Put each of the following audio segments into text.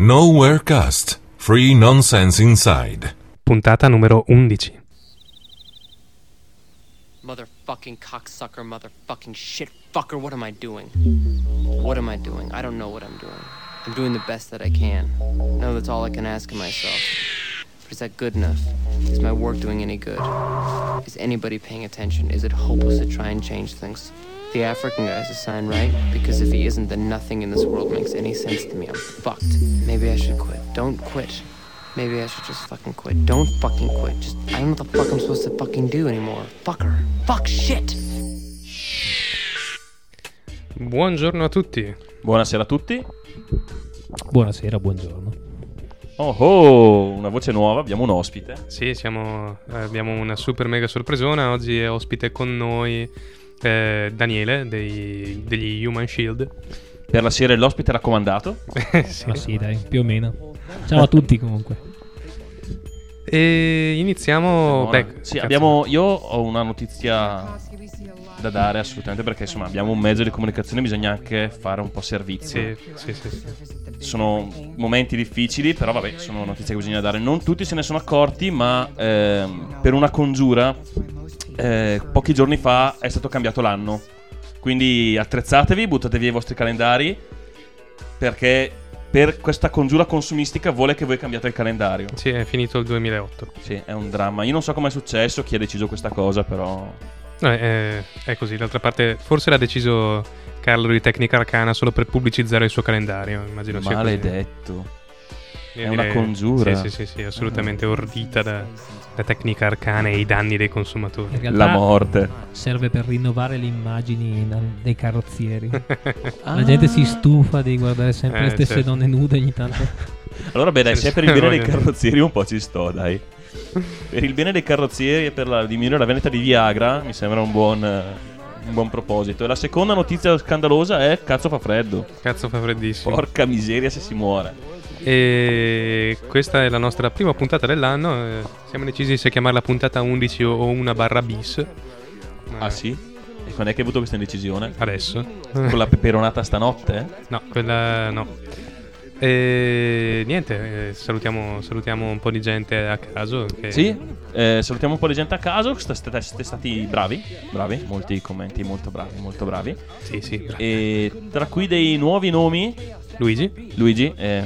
Nowhere Cast. Free nonsense inside. Puntata numero 11. Motherfucking cocksucker, motherfucking shit fucker, what am I doing? What am I doing? I don't know what I'm doing. I'm doing the best that I can. No, that's all I can ask of myself. But is that good enough? Is my work doing any good? Is anybody paying attention? Is it hopeless to try and change things? The African guy's a sign, right? Because if he isn't, then nothing in this world makes any sense to me. I'm fucked. Maybe I should quit. Don't quit. Maybe I should just fucking quit. Don't fucking quit. Just I don't know what the fuck I'm supposed to fucking do anymore. Fucker. Fuck shit. Buongiorno a tutti. Buonasera a tutti. Buonasera, buongiorno. Oh oh, una voce nuova, abbiamo un ospite. Sì, siamo, abbiamo una super mega sorpresona. Oggi è ospite con noi eh, Daniele dei- degli Human Shield. Per la serie L'ospite raccomandato. Sì. Ma sì, dai, più o meno. Ciao a tutti comunque. E iniziamo. Beh, sì, abbiamo, io ho una notizia da dare assolutamente perché insomma abbiamo un mezzo di comunicazione, bisogna anche fare un po' servizio. Sì, sì, sì. Sono momenti difficili, però vabbè, sono notizie che bisogna dare. Non tutti se ne sono accorti, ma ehm, per una congiura eh, pochi giorni fa è stato cambiato l'anno. Quindi attrezzatevi, buttatevi i vostri calendari perché per questa congiura consumistica vuole che voi cambiate il calendario. Sì, è finito il 2008. Sì, è un dramma. Io non so come è successo, chi ha deciso questa cosa, però No, è, è così. D'altra parte, forse l'ha deciso Carlo di Tecnica Arcana solo per pubblicizzare il suo calendario. Immagino sia così. maledetto. È una congiura. Sì, sì, sì, sì, assolutamente ordita da, da Tecnica Arcana e i danni dei consumatori. In realtà La morte. serve per rinnovare le immagini dei carrozzieri. Ah. La gente si stufa di guardare sempre Eh, le stesse certo. donne nude ogni tanto. Allora, beh, dai, se è per il bene dei carrozzieri, un po' ci sto, dai. Per il bene dei carrozzieri e per la, diminuire la vendita di Viagra, mi sembra un buon, eh, un buon proposito. E la seconda notizia scandalosa è: cazzo fa freddo. Cazzo fa freddissimo. Porca miseria se si muore. E questa è la nostra prima puntata dell'anno. eh, Siamo decisi se chiamarla puntata 11 o una barra bis. Ma Ah, sì? E quando è che hai avuto questa indecisione? Adesso? Con la peperonata stanotte? No, quella no. E niente, eh, salutiamo, salutiamo un po' di gente a caso. Che... Sì, eh, salutiamo un po' di gente a caso. St- st- siete stati bravi, bravi, molti commenti molto bravi, molto bravi. Sì, sì. E tra cui dei nuovi nomi, Luigi, Luigi, eh,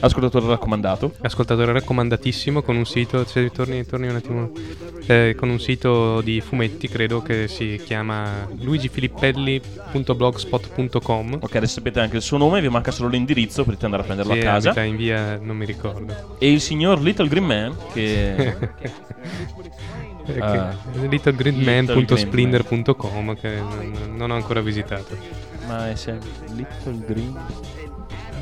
ascoltatore raccomandato. ascoltatore raccomandatissimo con un sito, se torni, torni un attimo, eh, con un sito di fumetti credo che si chiama luigifilippelli.blogspot.com Ok, adesso sapete anche il suo nome, vi manca solo l'indirizzo, potete andare a prenderlo Sì, a casa. abita in via, non mi ricordo. E il signor Little Green Man, che Eh, Ah. che- littlegreenman.splendor.com che non, ho ancora visitato. Ma è se- Little Green.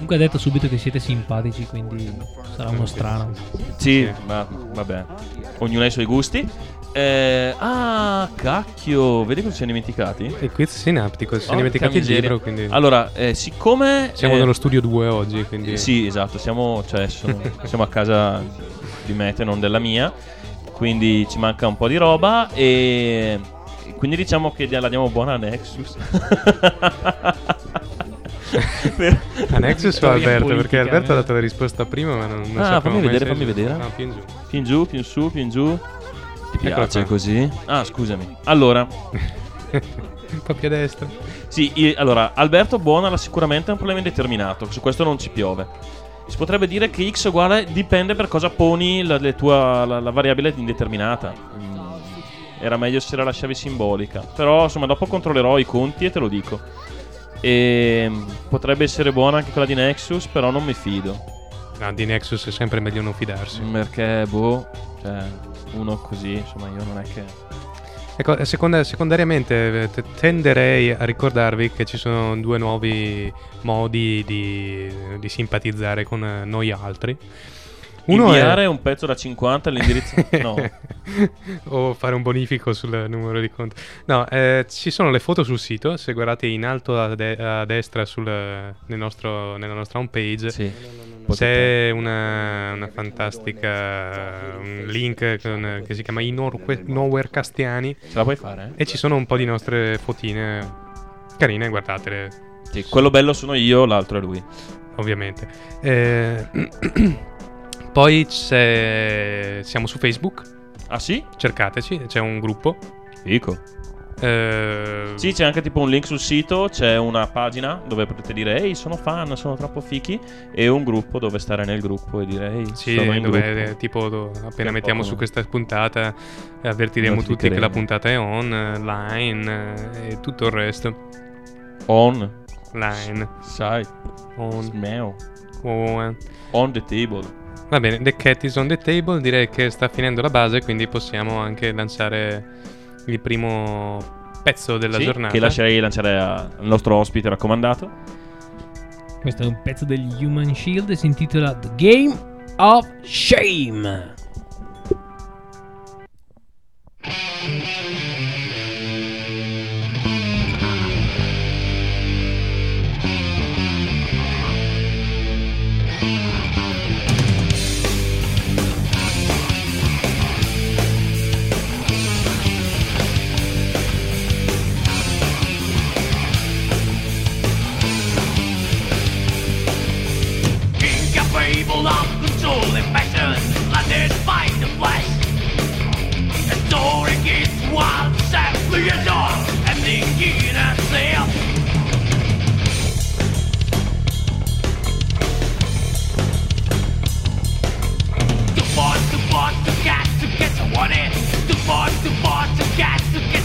Comunque ha detto subito che siete simpatici, quindi sarà uno strano. Sì, ma vabbè. Ognuno ha i suoi gusti. Eh, ah, cacchio, vedi cosa ci siamo dimenticati? Il quiz sinaptico, si è Porca dimenticato il libro, quindi Allora, eh, siccome siamo eh, nello studio 2 oggi, quindi Sì, esatto, siamo, cioè, sono- siamo a casa di Mete, non della mia. Quindi ci manca un po' di roba e e quindi diciamo che la diamo buona a Nexus. A Nexus o Alberto, politica, perché Alberto eh. ha dato la risposta prima, ma non, non Ah, sappiamo fammi mai vedere, fammi vedere. No, più in giù. più in giù, più in su, più in giù. Ti piace così? Ah, scusami. Allora, Un po' più a destra. sì, i- allora, Alberto Buona sicuramente è un problema indeterminato, su questo non ci piove. Si potrebbe dire che x uguale dipende per cosa poni la, le tua- la- la variabile indeterminata. Mm, Era meglio se la lasciavi simbolica. Però, insomma, dopo controllerò i conti e te lo dico. E mm, potrebbe essere buona anche quella di Nexus, però non mi fido. No, di Nexus è sempre meglio non fidarsi. Perché, boh, cioè, uno così, insomma, io non è che... Ecco, eh, seconda- secondariamente eh, tenderei a ricordarvi che ci sono due nuovi modi di, di simpatizzare con eh, noi altri. Uno Inviare è un pezzo da 50 all'indirizzo... no. o fare un bonifico sul numero di conto. No, eh, ci sono le foto sul sito. Se guardate in alto a, de- a destra sul, nel nostro- nella nostra homepage, Sì. c'è una, una fantastica un link con- che si chiama I Norque- Nowhere Castiani. Ce la puoi fare? E ci sono un po' di nostre fotine carine, guardatele. Sì, quello bello sono io, l'altro è lui. ovviamente. Eh, poi c'è... siamo su Facebook, Ah sì? cercateci, c'è un gruppo. Fico. Eh, Sì, c'è anche tipo un link sul sito, c'è una pagina dove potete dire ehi sono fan, sono troppo fichi e un gruppo dove stare nel gruppo e dire ehi Sì, sono in dove gruppo. tipo do- appena Che mettiamo su questa puntata eh, avvertiremo tutti che la puntata è on, line eh, e tutto il resto. On, Line, sai, on, smell, on. on the table. Va bene, The Cat is on the table, direi che sta finendo la base, quindi possiamo anche lanciare il primo pezzo della Sì, giornata. Che lascerei lanciare al nostro ospite raccomandato. Questo è un pezzo degli Human Shield e si intitola The Game of Shame.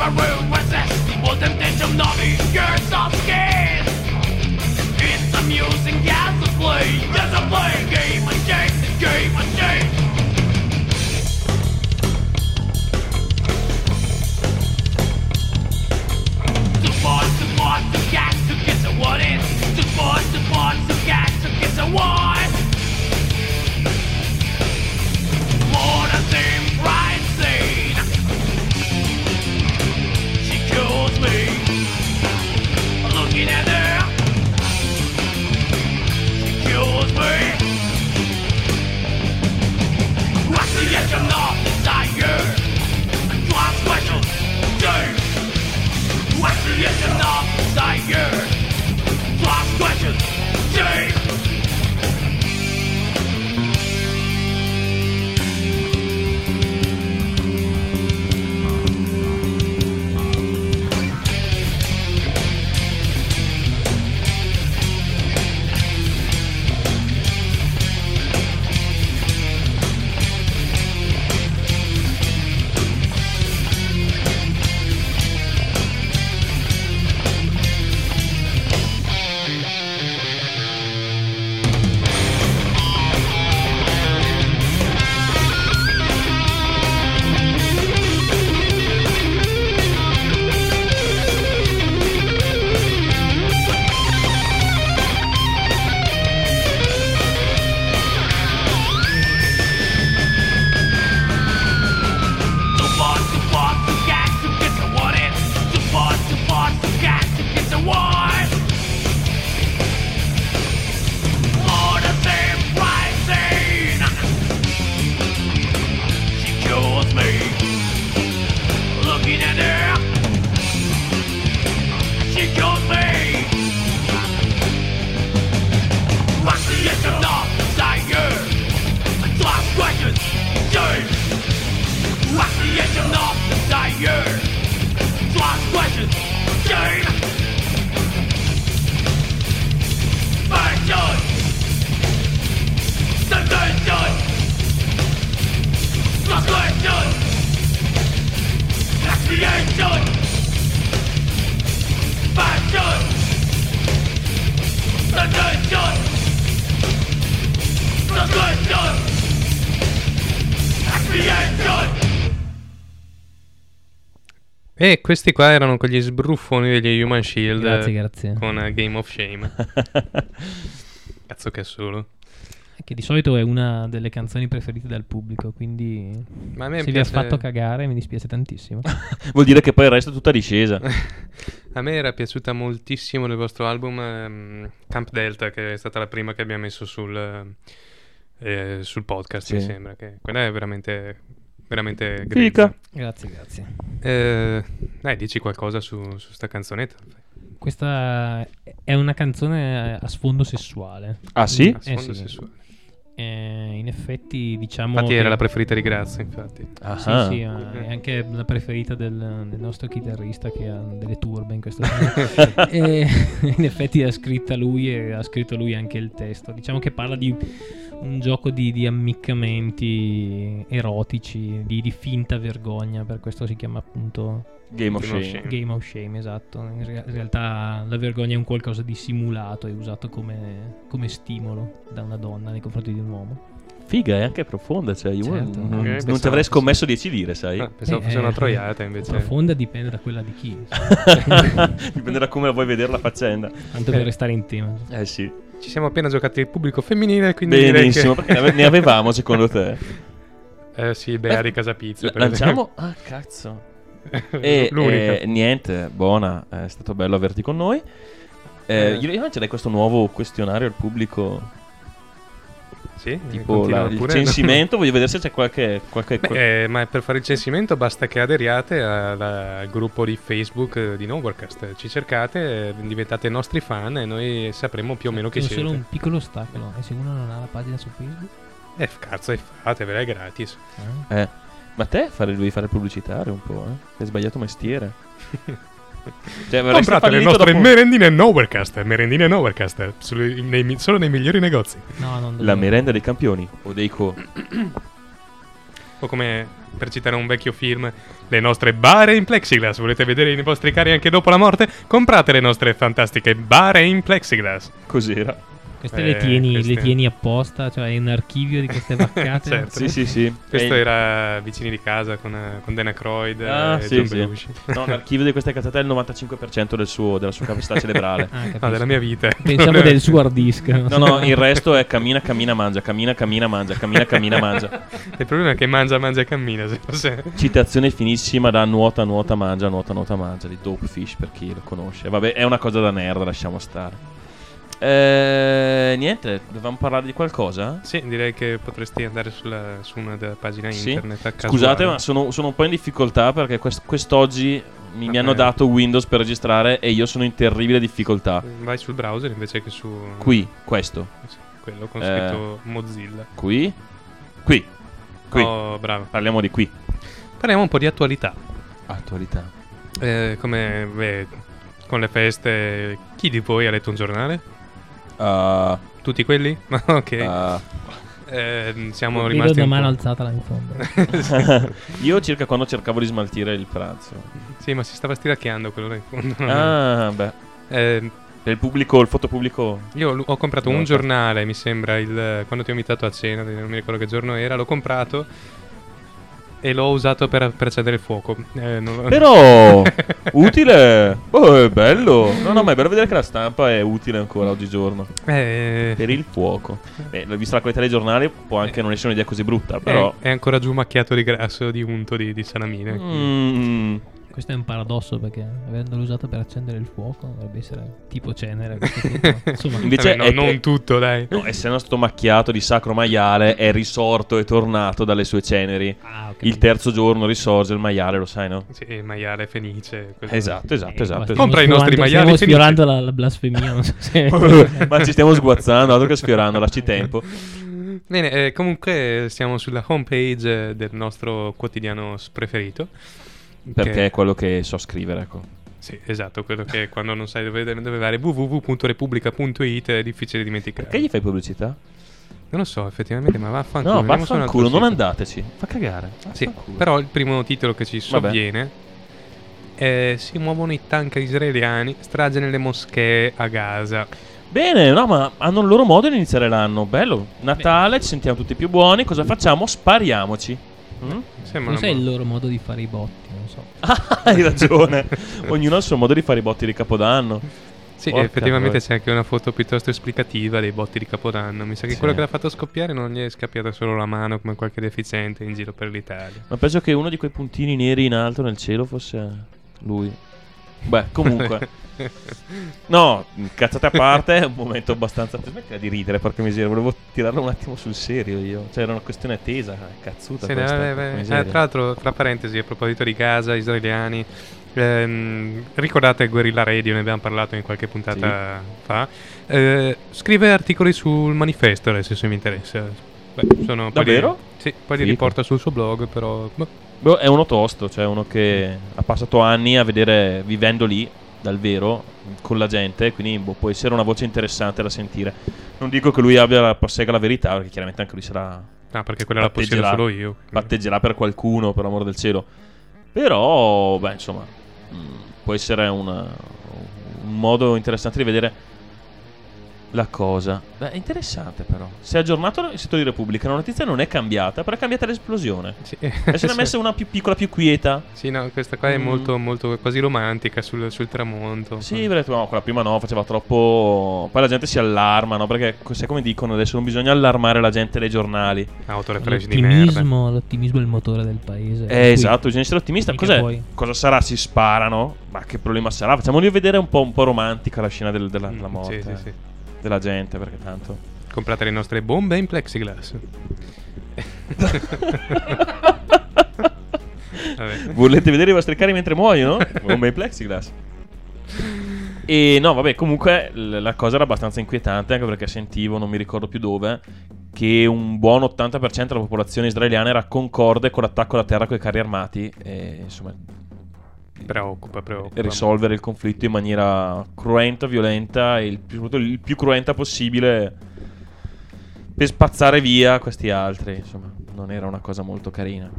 Peru possessed more temptation than the years of. It's amusing as a play, as a play, game and game, game and game. To force, to force, to get, to get to what is. To force, to force, to get, to get to what. E questi qua erano quegli sbruffoni degli Human Shield Grazie, grazie. con Game of Shame. Cazzo che solo. Che di solito è una delle canzoni preferite dal pubblico, quindi Ma a me se vi piace- ha fatto cagare mi dispiace tantissimo. Vuol dire che poi il resto è tutta discesa. A me era piaciuta moltissimo nel vostro album ehm, Camp Delta, che è stata la prima che abbiamo messo sul, eh, sul podcast, Sì. mi sembra. Che quella è veramente, veramente Fica. grazie, grazie. Eh, dai, dici qualcosa su, su sta canzonetta. Questa è una canzone a sfondo sessuale. Ah sì? A sfondo Eh sì. sessuale. Eh, in effetti, diciamo. Infatti che- era la preferita di Grazia, infatti. Ah, Sì, ah. sì, eh, è anche la preferita del, del nostro chitarrista che ha delle turbe in questo senso. e in effetti ha scritta lui e ha scritto lui anche il testo. Diciamo che parla di un gioco di, di ammiccamenti erotici, di, di finta vergogna, per questo si chiama appunto Game of Game Shame. Game of Shame, esatto. In, rea- in realtà la vergogna è un qualcosa di simulato, è usato come, come stimolo da una donna nei confronti di un uomo. Figa, è anche profonda. Cioè, io Certo. non, Ok, non pensavo ci avrei scommesso 10 lire, sai? Ah, pensavo Eh, fosse una eh, troiata invece. Profonda dipende da quella di chi, Dipende da come la vuoi vedere la faccenda. tanto per restare in tema. Eh sì. Ci siamo appena giocati il pubblico femminile, quindi Benissimo, che... perché ne ave- ne avevamo secondo te? Eh sì, Bea di Casa Pizza. L- lanciamo? Ah, cazzo. E L'unica. eh, niente, buona, è stato bello averti con noi. Eh, Eh. io lancerei questo nuovo questionario al pubblico, sì, tipo continua la- il censimento. Voglio vedere se c'è qualche. qualche Beh, eh, ma per fare il censimento basta che aderiate al, al gruppo di Facebook eh, di Nowhercast. Ci cercate, eh, diventate nostri fan e noi sapremo più o meno chi C'è siete. solo un piccolo ostacolo. E se uno non ha la pagina su Facebook? Eh, cazzo, e fatevela, è gratis. Eh? Eh, ma te fare, devi fare il pubblicitario un po', eh? Hai sbagliato mestiere. cioè, Comprate le nostre dopo- merendine Nowhercast. Merendine Nowhercast. Solo nei, solo nei migliori negozi. No, non La merenda dei campioni o dei co. O come per citare un vecchio film, le nostre bare in plexiglass. Volete vedere i vostri cari anche dopo la morte? Comprate le nostre fantastiche bare in plexiglass. Cos'era? Queste Eh, le, tieni, queste- le tieni apposta, cioè hai un archivio di queste vaccate. Certo. Sì, sì, sì. Questo Eh, era Vicini di casa con, eh, con Dana Croyd Ah, e sì, John sì. No, l'archivio di queste cazzate è il 95% del suo- della sua capacità cerebrale. Ah, capisco. No, della mia vita. Pensavo del suo hard disk. No, no, il resto è cammina, cammina, mangia, cammina, cammina, mangia, cammina, cammina, mangia. Il problema è che mangia, mangia e cammina. Se fosse... Citazione finissima da nuota, nuota, mangia, nuota, nuota, mangia di Dope Fish per chi lo conosce. Vabbè, è una cosa da nerd, lasciamo stare. Eh, niente, dovevamo parlare di qualcosa? Sì, direi che potresti andare sulla, su una della pagina Sì. internet. Scusate, ma sono, sono un po' in difficoltà perché quest- quest'oggi mi, mi hanno dato Windows per registrare e io sono in terribile difficoltà. Vai sul browser invece che su. Qui, questo, Sì, quello con Eh. scritto Mozilla. qui, qui, qui. Oh, bravo. Parliamo di qui. Parliamo un po' di attualità. Attualità. Eh, come beh, con le feste, chi di voi ha letto un giornale? Ah, Tutti quelli? ok. Eh, siamo Vedo rimasti una un mano alzata là in fondo. io circa quando cercavo di smaltire il pranzo. Sì, ma si stava stiracchiando quello là in fondo. Ah, beh. Eh, Per il pubblico, il fotopubblico. io l- ho comprato No, un giornale, mi sembra, il- quando ti ho invitato a cena, non mi ricordo che giorno era, l'ho comprato e l'ho usato per, per accendere il fuoco. Eh, non- Però utile. Oh, è bello. No, no, ma è bello vedere che la stampa è utile ancora oggigiorno. Eh, Per il fuoco. Beh, vista la qualità dei giornali, può anche non essere un'idea così brutta, però. è, è ancora giù macchiato di grasso, di unto, di, di salamine. Mm, Questo è un paradosso perché avendolo usato per accendere il fuoco dovrebbe essere tipo cenere. Insomma, Invece Vabbè, no, è- non tutto, dai. No, essendo stato macchiato di sacro maiale, è risorto e tornato dalle sue ceneri. ah, ho Il terzo giorno risorge il maiale, lo sai, no? Sì, il maiale quello- Esatto, esatto, Eh, esatto. Compra i nostri maiali Stiamo sfiorando la, la blasfemia. Non so se... Ma ci stiamo sguazzando, altro che sfiorando, lasci tempo. Bene, eh, comunque siamo sulla homepage del nostro quotidiano preferito. Perché che- è quello che so scrivere, ecco. Sì, esatto, quello che quando non sai dove, dove andare www.repubblica.it è difficile dimenticare. Perché gli fai pubblicità? Non lo so, effettivamente, ma vaffanculo. No, vaffanculo, non andateci. Fa cagare. Sì, però il primo titolo che ci Vabbè. sovviene è Si muovono i tank israeliani, strage nelle moschee a Gaza. Bene, no, ma hanno il loro modo di iniziare l'anno. Bello. Natale, ci sentiamo tutti più buoni. Cosa facciamo? Spariamoci. Mm? Sembra una Forse è il loro modo di fare i botti. So. Ah, hai ragione. Ognuno ha il suo modo di fare i botti di Capodanno. Sì, Porca effettivamente troia. c'è anche una foto piuttosto esplicativa dei botti di Capodanno. Mi sa che Sì. quello che l'ha fatto scoppiare non gli è scappiata solo la mano come qualche deficiente in giro per l'Italia. Ma penso che uno di quei puntini neri in alto nel cielo fosse lui. Beh, comunque. No, cazzate a parte, è un momento abbastanza. Smettila di ridere, porca miseria. Volevo tirarlo un attimo sul serio io. Cioè, era una questione tesa, cazzuta. Sì, questa, eh, beh, miseria. eh, tra l'altro, tra parentesi, a proposito di Gaza, israeliani, ehm, ricordate Guerrilla Radio, ne abbiamo parlato in qualche puntata fa. Eh, scrive articoli sul manifesto adesso se mi interessa. Beh, sono poi li- Davvero? sì, poi li riporta sul suo blog, però... boh. Boh, è uno tosto, cioè uno che ha passato anni a vedere, vivendo lì, dal vero, con la gente, quindi boh, può essere una voce interessante da sentire. Non dico che lui abbia la, possegga la verità, perché chiaramente anche lui sarà Ah, perché quella la possiedo solo io. quindi. patteggerà per qualcuno, per amor del cielo. Però, beh, insomma, mh, può essere una- un modo interessante di vedere la cosa. Beh, è interessante però. Si è aggiornato il sito di Repubblica, la notizia non è cambiata, però è cambiata l'esplosione. Sì. E se ne è messa una più piccola, più quieta. Sì, no, questa qua è Mm. molto, molto quasi romantica sul, sul tramonto. Sì, vedete, no, quella prima no, faceva troppo. Poi la gente si allarma, no? Perché sai come dicono adesso, non bisogna allarmare la gente dai giornali. Autoreferenze di merda. L'ottimismo, l'ottimismo è il motore del paese. Eh, esatto, bisogna essere ottimista. Cosa sarà? Si sparano? Ma che problema sarà? Facciamoli vedere un po', un po' romantica la scena del- della, Mm, della morte Sì, sì, sì. Della gente, perché tanto. Comprate le nostre bombe in plexiglass. Volete vedere i vostri cari mentre muoiono? Bombe in plexiglass. E no, vabbè, comunque la cosa era abbastanza inquietante anche perché sentivo, non mi ricordo più dove, che un buon 80% della popolazione israeliana era concorde con l'attacco da terra con i carri armati e insomma Preoccupa, preoccupa. risolvere il conflitto in maniera cruenta, violenta e il più, soprattutto il più cruenta possibile per spazzare via questi altri. Insomma, non era una cosa molto carina.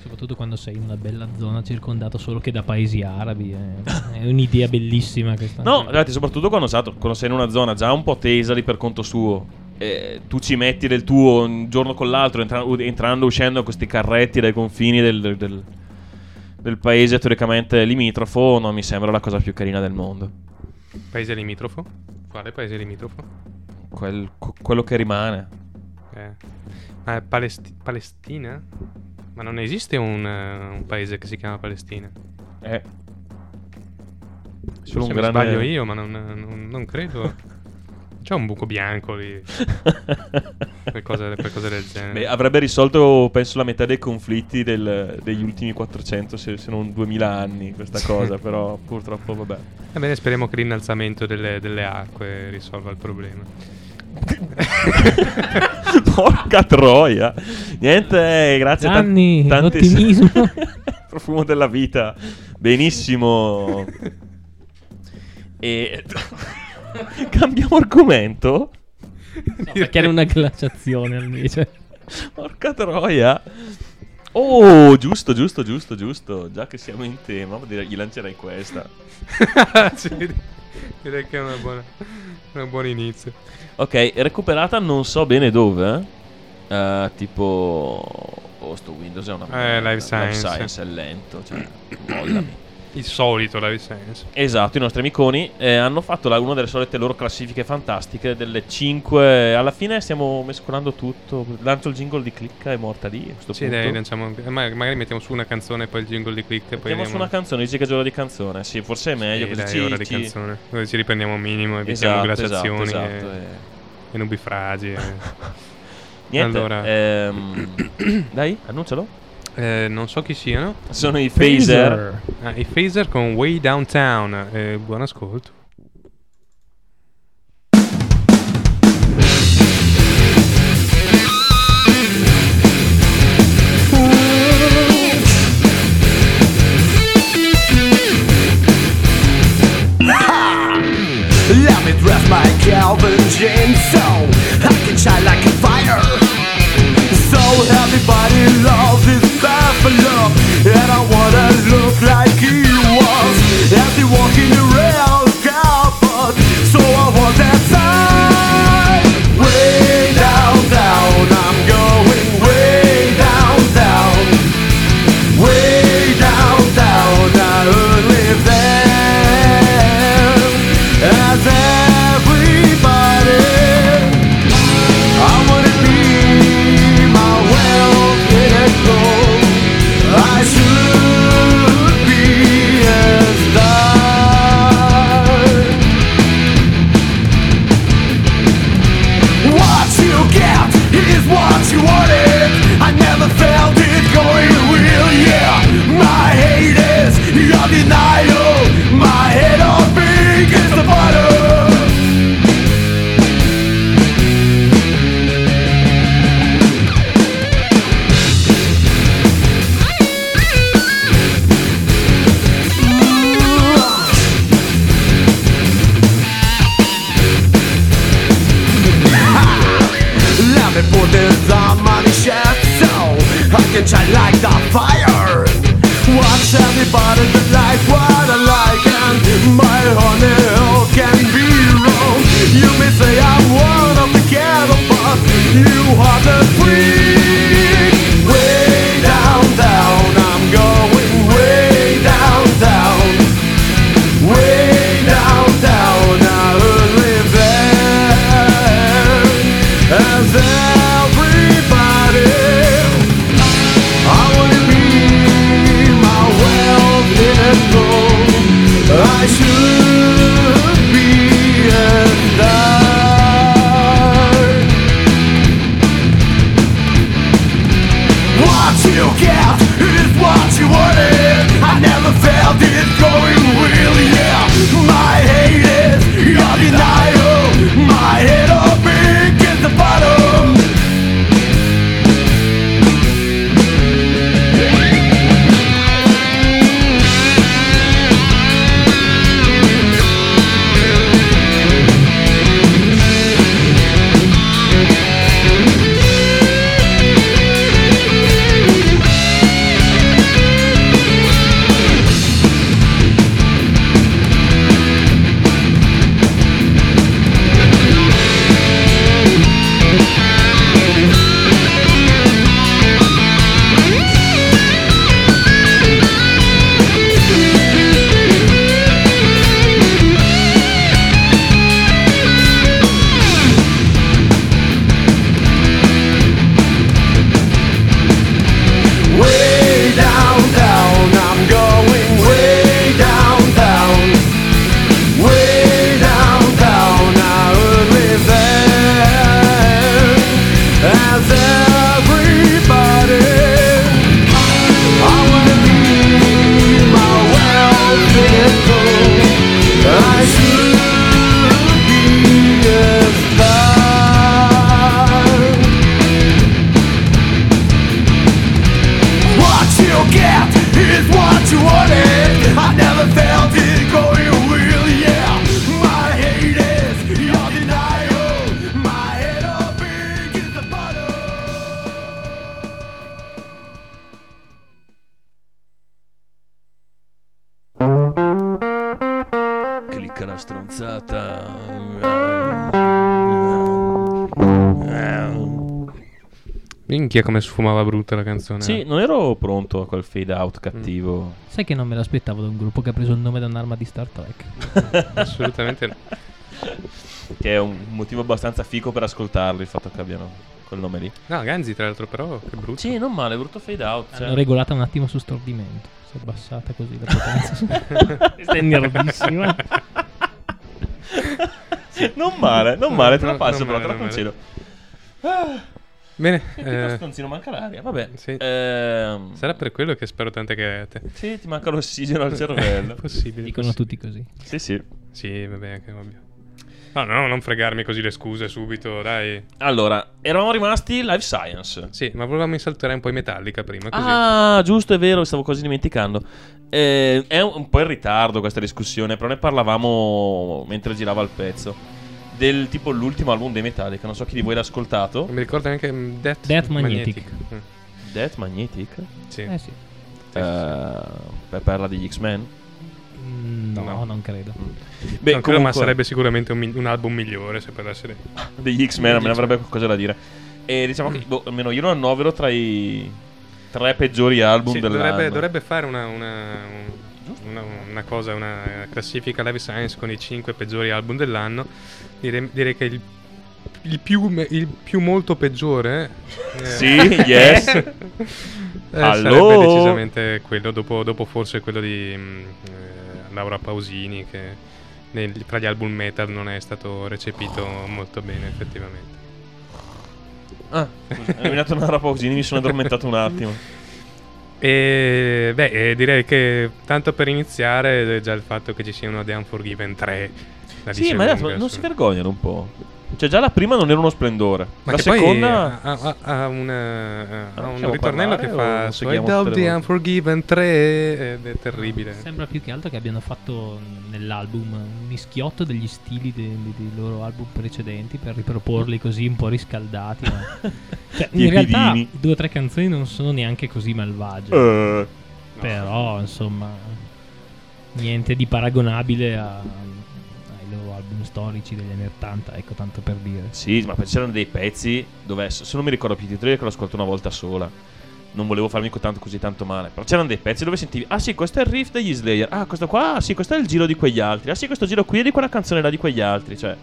Soprattutto quando sei in una bella zona circondato solo che da paesi arabi. È, è un'idea bellissima questa. No, ragazzi, soprattutto quando, sei- quando sei in una zona già un po' tesa lì per conto suo. eh, tu ci metti del tuo un giorno con l'altro, entra- entrando e uscendo questi carretti dai confini del, del- del- del paese teoricamente limitrofo, non mi sembra la cosa più carina del mondo. Paese limitrofo? Quale paese limitrofo? Quel- que- quello che rimane. Eh. Ma Palesti- Palestina? Ma non esiste un, eh, un paese che si chiama Palestina. Se solo un grande... sbaglio io, ma non, non- non credo. C'è un buco bianco lì. qualcosa, qualcosa del genere. Beh, avrebbe risolto, penso, la metà dei conflitti del- degli ultimi 400, se, se non 2000 anni, questa cosa, però purtroppo, vabbè. Ebbene, speriamo che l'innalzamento delle, delle acque risolva il problema. Porca troia. Niente, grazie. tan- Gianni, tanti- l'ottimismo. Profumo della vita. Benissimo. E... Cambiamo argomento? No, perché era una glaciazione invece. Porca troia. Oh, giusto, giusto, giusto, giusto. Già che siamo in tema, direi- gli lancerei questa. Sì, direi che è una buona, un buon inizio. Ok, recuperata non so bene dove. eh, tipo... Oh, sto Windows è una... Eh, Live Science. Science è lento, cioè... mollami. Il solito Live Science. Esatto, i nostri amiconi eh, hanno fatto la- una delle solite loro classifiche fantastiche delle 5. Alla fine stiamo mescolando tutto. Lancio il jingle di clicca è morta lì. A Sì, dai, lanciamo, eh, ma- magari mettiamo su una canzone e poi il jingle di click. E poi Mettiamo su una canzone, dici che è giorno di canzone. Sì, forse è meglio Sì, così dai, ci- ora di ci- canzone. Così ci riprendiamo un minimo, evitiamo Esatto, glaciazioni esatto, e, esatto, e- e nubifragi. e- Niente, Allora. ehm, dai, annuncialo. Eh, non so chi siano. Sono i phaser. Ah, I Phaser con Way Downtown. Eh, buon ascolto. Let me dress my Calvin jeans so I can shine like a fire. So everybody loves this buffalo, and I wanna look like he Get is what you wanted. I never felt it going Minchia come sfumava brutta la canzone. Sì, non ero pronto a quel fade out cattivo. Sai che non me l'aspettavo da un gruppo che ha preso il nome da un'arma di Star Trek. Assolutamente no. Che è un motivo abbastanza fico per ascoltarlo, il fatto che abbiano quel nome lì. No, Ganzi tra l'altro però, che brutto. Sì, non male, brutto fade out. cioè. L'hanno regolata un attimo su stordimento. Si è abbassata così la potenza. Questa è nervissima. non male, non male, te la passo però, te la concedo. Bene, eh, stanzino, manca l'aria. Vabbè. Sì. Ehm, sarà per quello che spero tante cagate. Sì, ti manca l'ossigeno al cervello. Possibile. Dicono tutti così. sì, sì. Sì, vabbè, anche ovvio. No, no, non fregarmi così le scuse subito, dai. Allora, eravamo rimasti live science. Sì, ma volevamo insaltare un po' i Metallica prima, così. Ah, giusto, è vero, stavo quasi dimenticando. Eh, è un po' in ritardo questa discussione, però ne parlavamo mentre girava il pezzo. Del tipo l'ultimo album dei Metallica, non so chi di voi l'ha ascoltato. Mi ricordo anche mm, Death, Death Magnetic. Mm, Death Magnetic? Sì. Eh sì. Per parla degli X-Men? Mm, no, No. non credo. Beh, No, quello, ma comunque, sarebbe sicuramente un, un album migliore se per essere. degli X-Men, me ne avrebbe qualcosa da dire. E diciamo che boh, almeno io lo annovero tra i tre peggiori album Sì, dell'anno. dovrebbe, dovrebbe fare una, una, una, una cosa, una classifica Live Science con i 5 peggiori album dell'anno. Direi, direi che il, il più, il più molto peggiore. eh, Sì, yes. eh, sarebbe decisamente quello, dopo, dopo forse quello di mm, eh, Laura Pausini, che nel- tra gli album metal non è stato recepito molto bene, effettivamente. Ah, scusa, hai nominato una Pausini, mi sono addormentato un attimo. E beh, eh, direi che tanto per iniziare, eh, già il fatto che ci siano The Unforgiven 3. la Sì, ma adesso non si vergognano un po'. Cioè, già la prima non era uno splendore. Ma la che poi seconda. ha, ha- ha un, eh, ha un lasciamo ritornello parlare che fa I Doubt The? Unforgiven 3 ed è terribile. Sembra più che altro che abbiano fatto nell'album un mischiotto degli stili dei, dei- loro album precedenti per riproporli così un po' riscaldati. ma- Cioè, in realtà due o tre canzoni non sono neanche così malvagie. Eh, Però, insomma, niente di paragonabile a- storici degli anni 80, ecco tanto per dire. sì, ma c'erano dei pezzi dove, se non mi ricordo più i titoli, che l'ho ascoltato una volta sola. Non volevo farmi tanto così tanto male. Però c'erano dei pezzi dove sentivi: Ah, sì, questo è il riff degli Slayer. Ah, questo qua, ah, sì, questo è il giro di quegli altri. Ah, sì, questo giro qui è di quella canzone là di quegli altri. Cioè,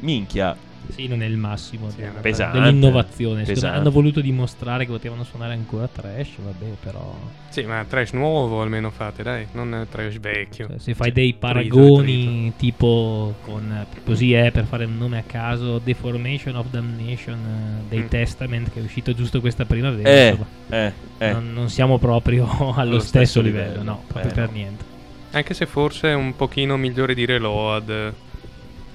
minchia. Sì, non è il massimo Sì, della- è pesante. dell'innovazione. Pesante. hanno voluto dimostrare che potevano suonare ancora trash, vabbè, però Sì, ma trash nuovo almeno fate, dai, non trash vecchio. cioè, se fai dei Trito, paragoni tipo con così è per fare un nome a caso Deformation of Damnation eh, dei Mm. Testament che è uscito giusto questa primavera, Eh, insomma, eh, eh. non, non siamo proprio allo, stesso, stesso livello, livello. no, proprio Eh, per no. niente. Anche se forse è un pochino migliore di Reload.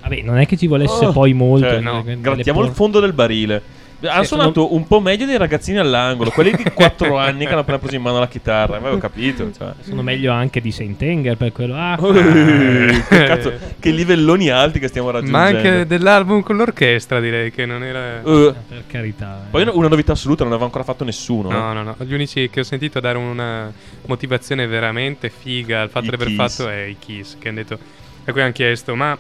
Vabbè, non è che ci volesse Oh, poi molto. cioè, no, delle- Grattiamo delle il fondo del barile. Hanno Sì, suonato un po' meglio dei ragazzini all'angolo, quelli di 4 anni che hanno appena preso in mano la chitarra. Avevo capito. Cioè. Sono meglio anche di Saint Anger per quello. Ah, Eh, che, cazzo, che livelloni alti che stiamo raggiungendo. Ma anche dell'album con l'orchestra, direi che non era. Eh, per carità. eh. poi una- novità assoluta, non aveva ancora fatto nessuno. No, eh. no, no. Gli unici che ho sentito dare una motivazione veramente figa al fatto I di aver Kiss. fatto è i Kiss, che hanno detto. A cui hanno chiesto, ma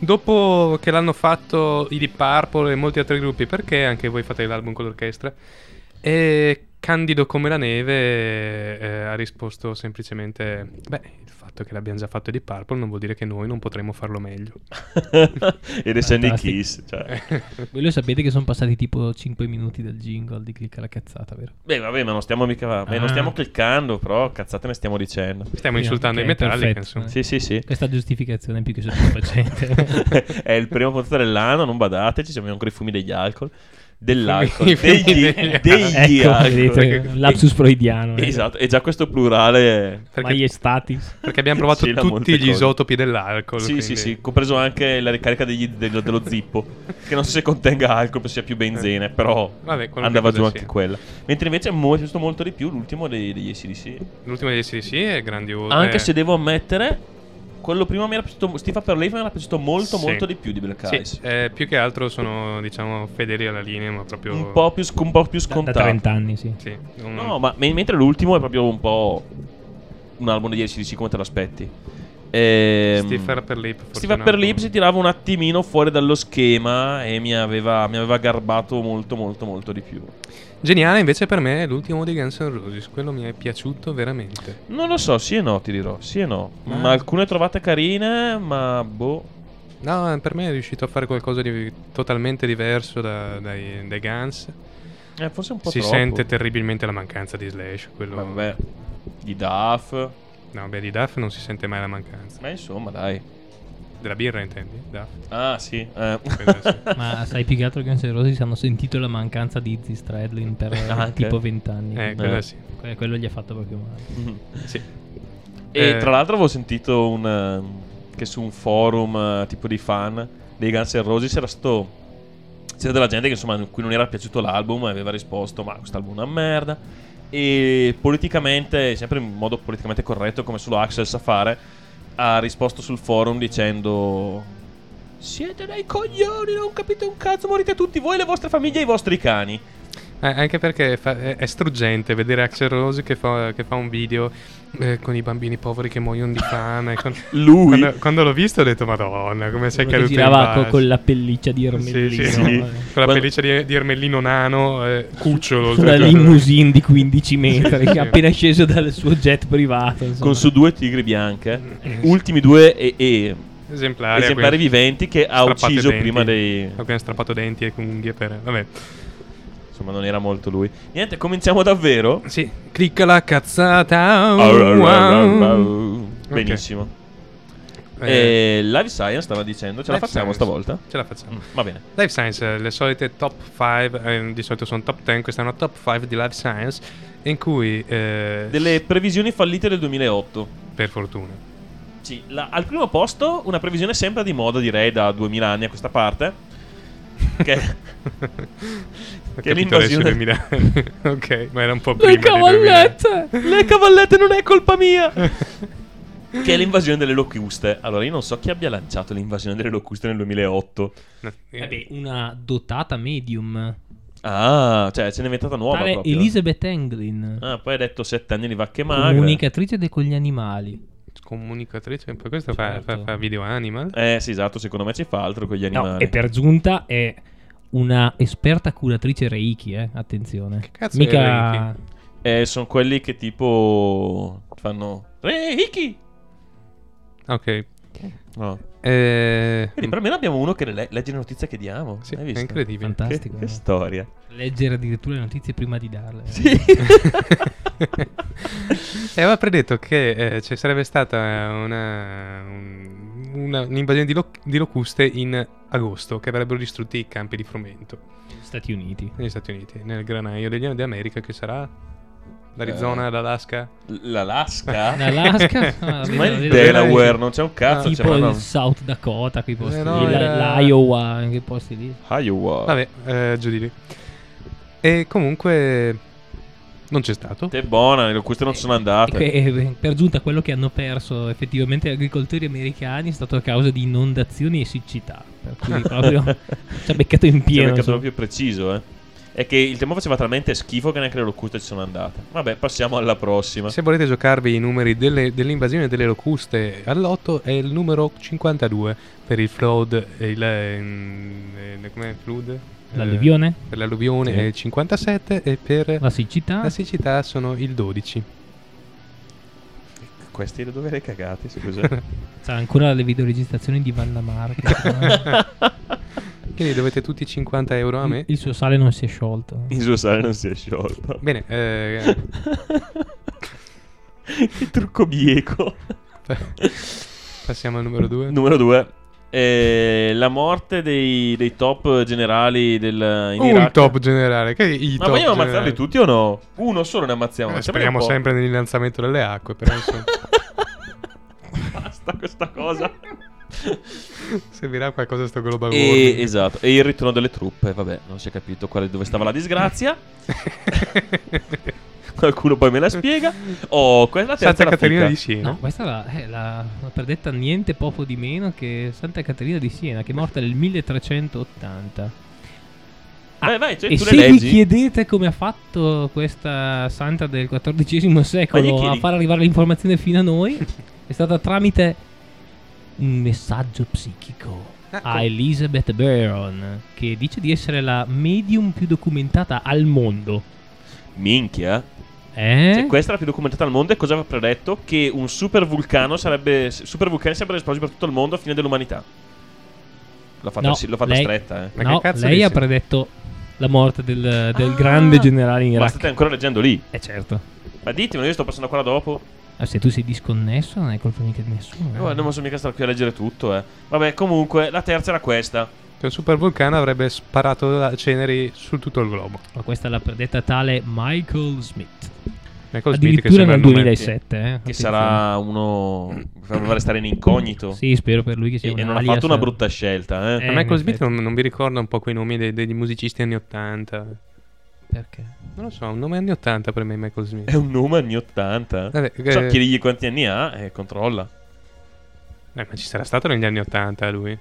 dopo che l'hanno fatto i Deep Purple e molti altri gruppi, perché anche voi fate l'album con l'orchestra? E Candido come la neve eh, ha risposto semplicemente: Beh, fatto che l'abbiamo già fatto i Deep Purple non vuol dire che noi non potremo farlo meglio. Ed essendo i. Kiss. Cioè. Voi lo sapete che sono passati tipo 5 minuti dal jingle di clicca la cazzata, vero? Beh, vabbè, ma non stiamo mica. beh, non Ah. stiamo cliccando, però cazzate ne stiamo dicendo. Stiamo Sì, insultando i perfetto. insomma. Sì, sì, sì. Questa giustificazione è più che soddisfacente. È il primo punto dell'anno, non badateci, abbiamo ancora i fumi degli alcol. Dell'alcol, degli, degli ecco, alcol. vedete, lapsus freudiano. eh. Esatto, e già questo plurale. Perché, Maiestatis. perché abbiamo provato tutti gli cose. isotopi dell'alcol. Sì, quindi- sì, sì, compreso anche la ricarica degli- dello, dello zippo. che non so se contenga alcol, sia più benzene, però Vabbè, andava giù anche sia. quella. Mentre invece mi è piaciuto molto di più l'ultimo dei- degli ACDC. L'ultimo degli SDC è grandioso. Anche eh, se devo ammettere, quello prima mi era piaciuto, Steve per Leaf mi era piaciuto molto, Sì. molto di più di Black Sì, Eyes. eh, più che altro sono, diciamo, fedeli alla linea, ma proprio... Un po' più, un po' più Da, da scontato. 30 anni, sì. Sì, un- No, ma me- mentre l'ultimo è proprio un po' un album degli ACDC come te l'aspetti. Ehm, Steve Harper Lip. forse Steve un Harper altro- Lip si tirava un attimino fuori dallo schema e mi aveva, mi aveva garbato molto molto molto di più. Geniale invece per me è l'ultimo di Guns N' Roses, quello mi è piaciuto veramente. Non lo so, sì e no, ti dirò, sì e no. Ah. Ma alcune trovate carine, ma boh. No, per me è riuscito a fare qualcosa di totalmente diverso da- dai, dai Guns. Eh, forse un po' Si troppo. sente terribilmente la mancanza di Slash, quello... Vabbè, di Duff. No, beh, di Duff non si sente mai la mancanza. Ma insomma, dai. Della birra intendi? Duff. Ah, sì. eh. Ma sai più che altro che Guns N' Roses hanno sentito la mancanza di Izzy Stradlin per eh, Anche. tipo 20 anni. Eh, quello Eh. sì. Que- quello gli ha fatto proprio male. Mhm. Sì. E Eh. tra l'altro avevo sentito un, eh, che su un forum eh, tipo di fan dei Guns N' Roses era stato c'era della gente che insomma a cui non era piaciuto l'album e aveva risposto ma quest'album è una merda e politicamente sempre in modo politicamente corretto come solo Axel sa fare ha risposto sul forum dicendo siete dei coglioni non capite un cazzo morite tutti voi le vostre famiglie e i vostri cani Eh, anche perché fa- è, è struggente vedere Axel Rose che fa, che fa un video eh, con i bambini poveri che muoiono di fame. con- lui Quando, quando l'ho visto ho detto Madonna, come sei che caduto in girava co- basso." con la pelliccia di Sì, Ermellino. sì, eh. sì. Con la Quando- pelliccia di, di Ermellino nano, eh, cucciolo. Una oltretutto. limousine di 15 metri Sì. che è appena sceso dal suo jet privato. insomma. con su due tigri bianche Mm. ultimi due e, e Esemplari. esemplari viventi che ha strappate ucciso denti. prima dei... A cui hanno strappato denti e unghie per... Vabbè. Insomma, non era molto lui. Niente, cominciamo davvero. Sì, clicca la cazzata. Benissimo. Eh, E Live Science stava dicendo, ce la Life facciamo Science. stavolta? Ce la facciamo. Mm, va bene. Life Science, eh, le solite top 5, di solito sono top 10, questa è una top 5 di Life Science, in cui, eh, Delle previsioni fallite del 2008. per fortuna, Sì, la- al primo posto una previsione sempre di moda, direi, da 2000 anni a questa parte. Che, che l'invasione... i 2000 anni. ok, ma era un po' prima Le dei 2000. cavallette! Le cavallette non è colpa mia! che è l'invasione delle locuste. Allora, io non so chi abbia lanciato l'invasione delle locuste nel 2008. No, eh, Vabbè, una dotata medium. Ah, cioè, ce n'è inventata nuova Tale proprio. Elizabeth Englin. Ah, poi hai detto sette anni di vacche magre. Comunicatrice de- con gli animali. comunicatrice, poi questo fa, Certo. fa, fa video animal. Eh, sì, esatto, secondo me ci fa altro con gli No, animali. e per giunta è una esperta curatrice Reiki, eh. Attenzione. Che cazzo Mica... è Reiki? Eh, sono quelli che tipo fanno Reiki! Ok. No. Eh, Quindi per almeno abbiamo uno che le- legge le notizie che diamo. sì, Hai è incredibile. Che, Fantastico. che eh. storia. Leggere addirittura le notizie prima di darle. Sì. e aveva predetto che eh, ci sarebbe stata una, un- una- un'invasione di, lo- di locuste in agosto che avrebbero distrutto i campi di frumento Stati Uniti. negli Stati Uniti, nel granaio degli anni d'America che sarà l'Arizona, Eh. l'Alaska. L'Alaska? L'Alaska? Ah, vedo- il Delaware non c'è un cazzo. tipo c'è il una... South Dakota, quei posti Eh, no, lì, era- l'Iowa, in quei posti lì. Iowa. Vabbè, eh, giù di lì. E comunque non c'è stato. Te buona, le locuste non sono E andate. que- e per giunta quello che hanno perso effettivamente gli agricoltori americani è stato a causa di inondazioni e siccità. Per cui proprio ci ha beccato in Ci ha pieno. beccato proprio preciso, eh. È che il tempo faceva talmente schifo che neanche le locuste ci sono andate. Vabbè, passiamo alla prossima. Se volete giocarvi i numeri delle- dell'invasione delle locuste all'otto è il numero 52 per il flood e il ehm, eh, com'è flood? L'alluvione? Eh, per l'alluvione Sì. è il 57 e per La siccità? la siccità sono il 12. Questi da dove le cagate, scusa? C'ha ancora le videoregistrazioni di Valla Marca. Quindi dovete tutti 50 euro a me. Il suo sale non si è sciolto. Il suo sale non si è sciolto. Bene, eh, che trucco bieco. passiamo al numero 2. Numero 2. La morte dei, dei top generali del, in Un Iraq. top generale. Che i Ma top vogliamo generali? ammazzarli tutti o no? Uno solo ne ammazziamo. Eh, speriamo sempre nell'innalzamento delle acque, però insomma, Basta questa cosa. servirà qualcosa sto global E, esatto. E il ritorno delle truppe. Vabbè, non si è capito quale, dove stava la disgrazia. Qualcuno poi me la spiega. Oh, quella terza Santa è la Caterina fica. di Siena. No, questa è la, è la, la predetta niente poco di meno che Santa Caterina di Siena, che è morta nel 1380. Vai, vai, cioè, e tu se le vi leggi. chiedete come ha fatto questa santa del XIV secolo a far arrivare l'informazione fino a noi, è stata tramite un messaggio psichico Ah, a Elizabeth Barron, che dice di essere la medium più documentata al mondo. Minchia. Eh? Cioè, questa è la più documentata al mondo e cosa aveva predetto? Che un super vulcano sarebbe. Super vulcani sarebbero esplosi per tutto il mondo a fine dell'umanità. L'ho fatta, No, sì, l'ho fatta lei- stretta, eh. Ma no, che cazzo lei ha dici? predetto la morte del, del Ah. grande generale in Ma Iraq. state ancora leggendo lì. Eh certo. Ma ditemelo, io sto passando qua dopo. Ah, se tu sei disconnesso non è colpa mica di nessuno. eh. Oh, non posso mica stare qui a leggere tutto, eh. Vabbè, comunque, la terza era questa. Che un super vulcano avrebbe sparato la ceneri su tutto il globo. Ma questa l'ha predetta tale Michael Smith. Michael Smith che nel il nome- 2007. Eh. Che sarà uno. Doveva restare in incognito. Sì, spero per lui che sia E, un e non ha fatto una brutta scelta, eh. Eh, Ma Michael Smith non, non vi ricorda un po' quei nomi dei- degli musicisti anni 80? Perché? Non lo so, un nome anni 80 per me Michael Smith. È un nome anni 80. Vabbè, So, eh, chiedigli quanti anni ha e controlla. eh, ma ci sarà stato negli anni 80 lui.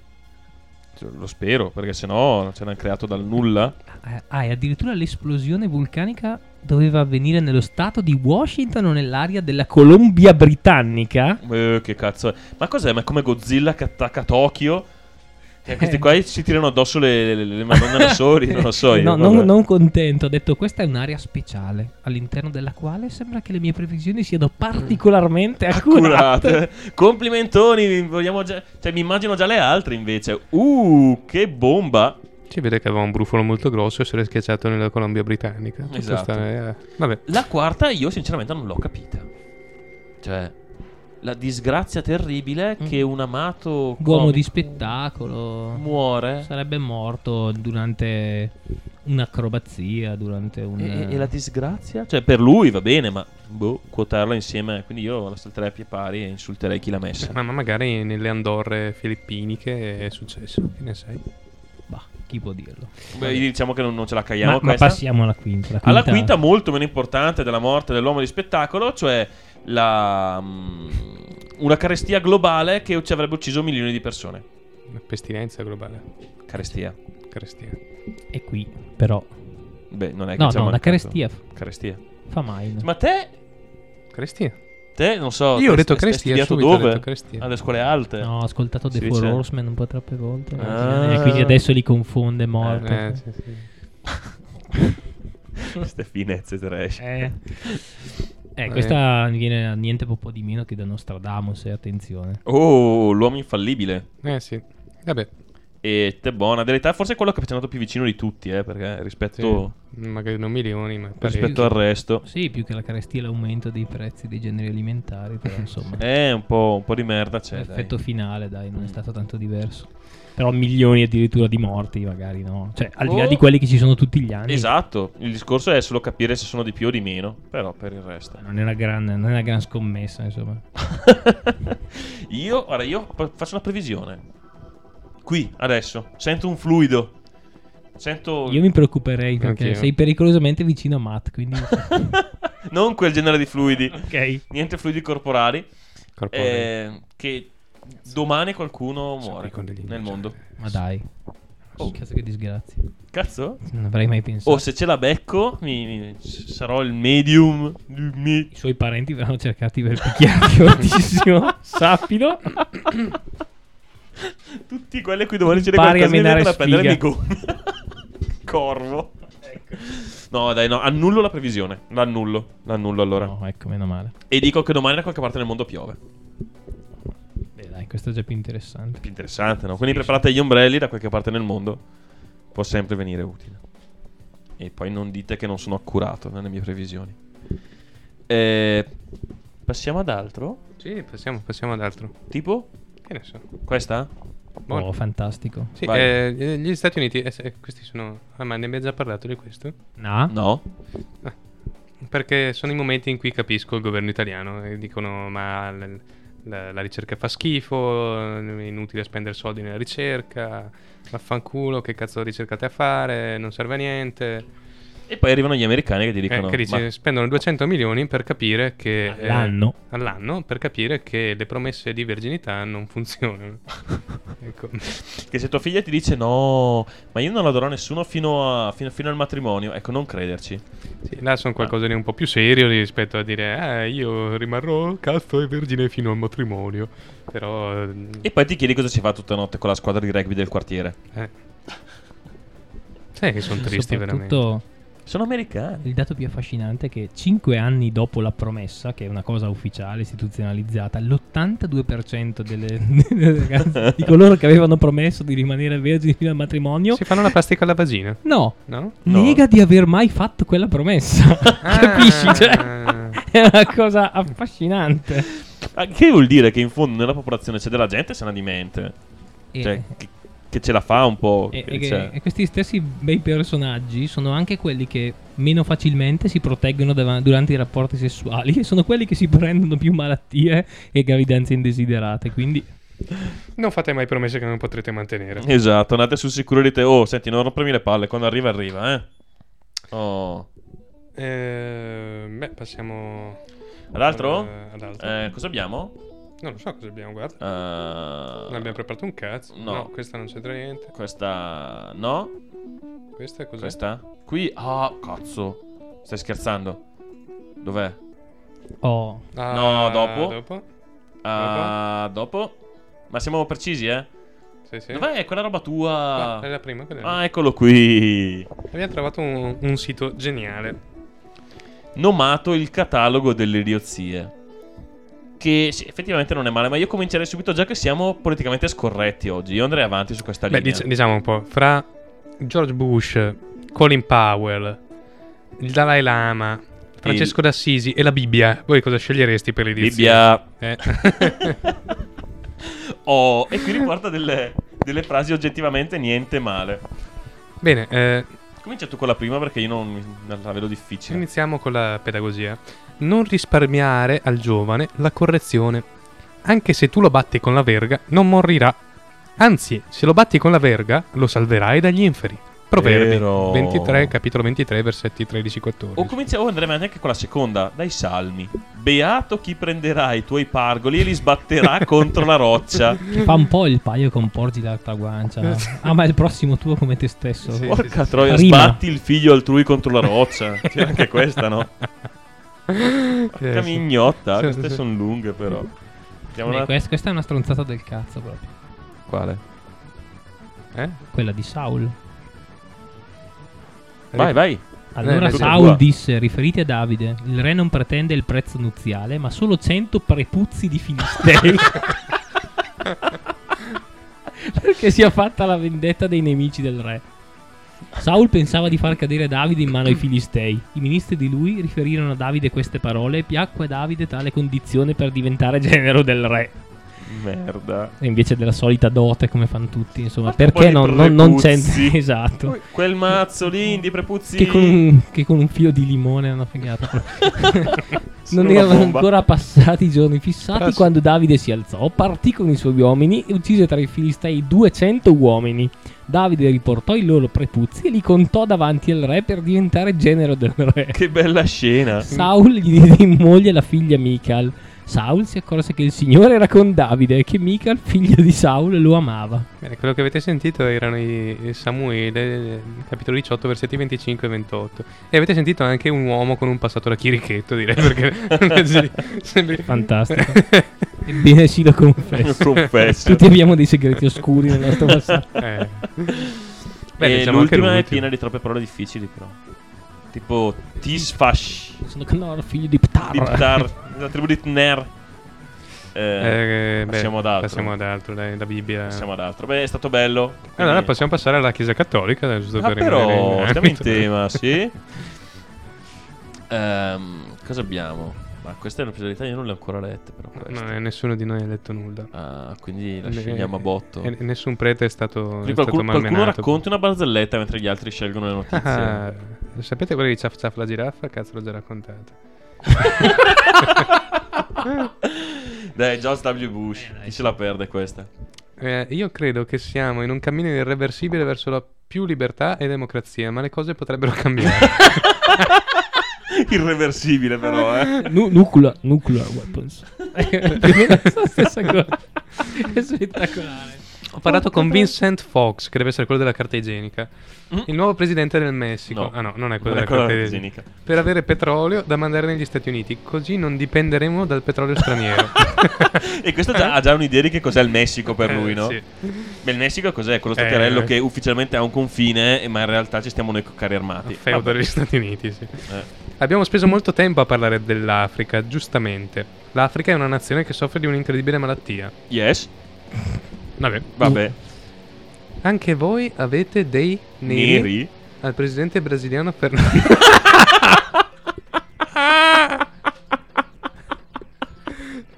Cioè, Lo spero, perché sennò ce l'hanno creato dal nulla. Ah, ah, e addirittura l'esplosione vulcanica doveva avvenire nello stato di Washington o nell'area della Columbia Britannica. Eh, che cazzo è? Ma cos'è? Ma è come Godzilla che attacca Tokyo? Eh, questi qua si tirano addosso le, le, le madonne alle sori, non lo so. Io, No, non, non contento, ho detto questa è un'area speciale all'interno della quale sembra che le mie previsioni siano particolarmente accurate. Accurate. Complimentoni, vogliamo già- cioè, mi immagino già le altre invece. Uh, che bomba. Si vede che aveva un brufolo molto grosso e si era schiacciato nella Colombia britannica. Esatto. sta- eh, vabbè. La quarta io sinceramente non l'ho capita. Cioè, la disgrazia terribile Mm. che un amato Uomo di spettacolo. muore. Sarebbe morto durante un'acrobazia, durante un... E, e la disgrazia? Cioè, per lui va bene, ma boh, quotarla insieme. Quindi io la salterei a pie pari e insulterei chi l'ha messa. Ma, ma magari nelle Andorre filippiniche è successo, che ne sai? Bah, chi può dirlo? Beh, diciamo che non, non ce la caiamo Ma, ma questa. passiamo alla quinta. La Alla quinta, molto meno importante della morte dell'uomo di spettacolo, cioè la, mm, una carestia globale che ci avrebbe ucciso milioni di persone. Una pestilenza globale. Carestia. Carestia. è qui, però. Beh, non è che No, no, una carestia Carestia. fa mai. Ma te, Carestia. te non so. Io ho detto carestia, studiato ho dove? detto carestia. Alle scuole alte. No, ho ascoltato The Si Four dice- Horsemen un po' troppe volte. Ah. E quindi adesso li confonde morto. Eh, sì, sì. Queste finezze trash. Eh. Eh, questa viene a niente po' di meno che da Nostradamus, eh, attenzione. Oh, l'uomo infallibile. Eh sì. Vabbè, E te buona. Dell'età forse è quello che è andato più vicino di tutti, eh, perché rispetto, sì. magari non milioni, ma rispetto al resto. Sì, più che la carestia l'aumento dei prezzi dei generi alimentari, però insomma. Eh, un po', un po' di merda c'è. dai. L'effetto finale, dai, non è stato tanto diverso. Però milioni addirittura di morti, magari no. Cioè, al di là Oh. di quelli che ci sono tutti gli anni. Esatto, il discorso è solo capire se sono di più o di meno, però per il resto. Non è una gran, non è una gran scommessa, insomma. io, guarda, io fa- faccio una previsione. Qui, adesso, sento un fluido. Sento... Io mi preoccuperei perché Anch'io. sei pericolosamente vicino a Matt, quindi... non quel genere di fluidi. ok. Niente fluidi corporali. corporei. eh, che domani qualcuno muore nel innocenti. mondo. Ma dai. Oh, cazzo che disgrazia. Cazzo? Non avrei mai pensato. O se ce la becco, mi, mi- sarò il medium. I suoi parenti verranno cercati per picchiarti fortissimo. Sappilo. Tutti quelli a cui domani c'è a qualcosa menare da prendere mi gomme. Corvo. No, dai, no, annullo la previsione. L'annullo. L'annullo allora. No, ecco, meno male. E dico che domani da qualche parte nel mondo piove. Questo è già più interessante. Più interessante, no? Quindi preparate gli ombrelli da qualche parte nel mondo. Può sempre venire utile. E poi non dite che non sono accurato nelle mie previsioni. Eh, passiamo ad altro? Sì, passiamo, passiamo ad altro. Tipo? Che ne so. Questa? Buono. Oh, fantastico. Sì, eh, gli Stati Uniti, eh, questi sono... Ah, ma ne abbiamo già parlato di questo? No? No. Perché sono i momenti in cui capisco il governo italiano e dicono ma l- la, la ricerca fa schifo, è inutile spendere soldi nella ricerca, vaffanculo, che cazzo ricercate a fare, non serve a niente. E poi arrivano gli americani che ti Eh, dicono... che dice, "Ma spendono 200 milioni per capire che... eh, All'anno. all'anno, per capire che le promesse di verginità non funzionano. ecco. Che se tua figlia ti dice no, ma io non la darò a nessuno fino, a- fino- fino al matrimonio, ecco, non crederci. Sì, là sono qualcosa di un po' più serio rispetto a dire eh, io rimarrò cazzo e vergine fino al matrimonio. Però... eh, E poi ti chiedi cosa si fa tutta notte con la squadra di rugby del quartiere. Eh. Sai che sono tristi veramente. Sono americani. il dato più affascinante è che 5 anni dopo la promessa, che è una cosa ufficiale, istituzionalizzata, l'82% delle, delle ragazze, di coloro che avevano promesso di rimanere vergini fino al matrimonio, Si fanno la plastica alla vagina, no, no? No. nega di aver mai fatto quella promessa. Capisci? Cioè, Ah. è una cosa affascinante. Ah, Che vuol dire che in fondo nella popolazione c'è della gente sana di mente. E- Cioè, che, che ce la fa un po'. E, che e che- e questi stessi bei personaggi sono anche quelli che meno facilmente si proteggono dav- durante i rapporti sessuali e sono quelli che si prendono più malattie e gravidanze indesiderate. Quindi Non fate mai promesse che non potrete mantenere. Esatto, andate sul sicuro di te. Oh, senti, non rompermi le palle. Quando arriva, arriva, eh. Oh. Eh, beh, passiamo Ad altro? Eh, ad. Eh, cosa abbiamo? Non lo so cosa abbiamo, guarda. Eh, Non abbiamo preparato un cazzo. no. No. questa non c'entra niente. Questa. No? Questa è cos'è? Questa? Qui. Ah, cazzo. Stai scherzando? Dov'è? oh, Ah, No, dopo. dopo. Ah, dopo? Ma siamo precisi, eh? Sì, sì. Dov'è quella roba tua? Ah, è la prima, quella. Ah, eccolo qui. Abbiamo trovato un, un sito geniale. Nomato il catalogo delle idiozie. Che sì, effettivamente non è male, ma io comincerei subito già che siamo politicamente scorretti oggi. Io andrei avanti su questa Beh, linea. dic- diciamo un po', fra George Bush, Colin Powell, il Dalai Lama, Francesco d'Assisi e la Bibbia, voi cosa sceglieresti per l'edizione? Bibbia. Eh. Oh, e qui riporta delle, delle frasi oggettivamente niente male. Bene, eh, Comincia tu con la prima perché io non la vedo difficile. iniziamo con la pedagogia. Non risparmiare al giovane la correzione. Anche se tu lo batti con la verga, non morirà. Anzi, se lo batti con la verga, lo salverai dagli inferi. Proverbi Vero. 23, capitolo 23, versetti 13-14. O cominciamo, o andremo anche con la seconda, dai salmi. Beato chi prenderà i tuoi pargoli e li sbatterà contro la roccia. Che fa un po' il paio con porgi l'altra guancia. Ah, ma è il prossimo tuo come te stesso. Sì. Porca troia, Rima. sbatti il figlio altrui contro la roccia. C'è anche questa, no? Porca mignotta, Sì, queste sì, sono lunghe però. Una- quest- questa è una stronzata del cazzo proprio. Quale? Eh? Quella di Saul. Vai, vai. Allora Eh, Saul disse, riferiti a Davide, il re non pretende il prezzo nuziale, ma solo cento prepuzzi di filistei. Perché sia fatta la vendetta dei nemici del re. Saul pensava di far cadere Davide in mano ai filistei. I ministri di lui riferirono a Davide queste parole e piacque a Davide tale condizione per diventare genero del re. Merda. E invece della solita dote come fanno tutti, insomma, Fatto perché non, non, non c'è... Esatto. Quel mazzo lì di prepuzzi. Che con, un, che con un filo di limone hanno fregato. Non erano ancora passati i giorni fissati sì. quando Davide si alzò, partì con i suoi uomini e uccise tra i filistei 200 uomini. Davide riportò i loro prepuzzi e li contò davanti al re per diventare genero del re. Che bella scena. Saul gli diede in moglie la figlia Michal. Saul si accorse che il Signore era con Davide e che Michal, figlio di Saul, lo amava. Bene, quello che avete sentito erano i i Samuele, eh, capitolo 18, versetti 25 e 28. E avete sentito anche un uomo con un passato da chirichetto, direi, perché Fantastico. Ebbene sì, lo confesso. Confesso. Tutti abbiamo dei segreti oscuri nel nostro passato. Eh. e diciamo l'ultima è piena di troppe parole difficili, però. Tipo Tisfash, Sono Knorr, figlio di Ptar. Diptar, la tribù di Tner. Eh, Eh, beh, passiamo ad altro. Passiamo ad altro, dai, la Bibbia. passiamo ad altro. Beh, è stato bello. Allora Quindi- possiamo passare alla Chiesa Cattolica, giusto Ah, per però, in stiamo in tema, sì. Ehm, cosa abbiamo? Ma queste erano priorità, io non le ho ancora lette, però. No, eh, nessuno di noi ha letto nulla. Ah, quindi la Eh, scegliamo a botto. E nessun prete è stato, è Quindi stato qualcuno, qualcuno malmenato. racconti una barzelletta mentre gli altri scelgono le notizie. Ah, sapete quella di Ciaf Ciaf la giraffa? Cazzo l'ho già raccontata. Dai, George W. Bush. Chi se la perde questa? Eh, io credo che siamo in un cammino irreversibile verso la più libertà e democrazia, ma le cose potrebbero cambiare. Irreversibile, però, eh. Nu- nuclear, nuclear weapons. Stessa cosa. È spettacolare. Ho parlato con Vincent Fox, che deve essere quello della carta igienica. Mm. Il nuovo presidente del Messico. No. Ah no, non è quello Non della è quello carta igienica. Per avere petrolio da mandare negli Stati Uniti, così non dipenderemo dal petrolio straniero. E questo già- ha già un'idea di che cos'è il Messico per Eh, lui, no? sì. Beh, il Messico cos'è? Quello Eh, staterello eh. che ufficialmente ha un confine, ma in realtà ci stiamo noi con carri armati. Feudo degli Stati Uniti, sì. Eh. Abbiamo speso molto tempo a parlare dell'Africa, giustamente. L'Africa è una nazione che soffre di un'incredibile malattia. Yes, Vabbè. vabbè. Anche voi avete dei neri, Neri? al presidente brasiliano Fernando.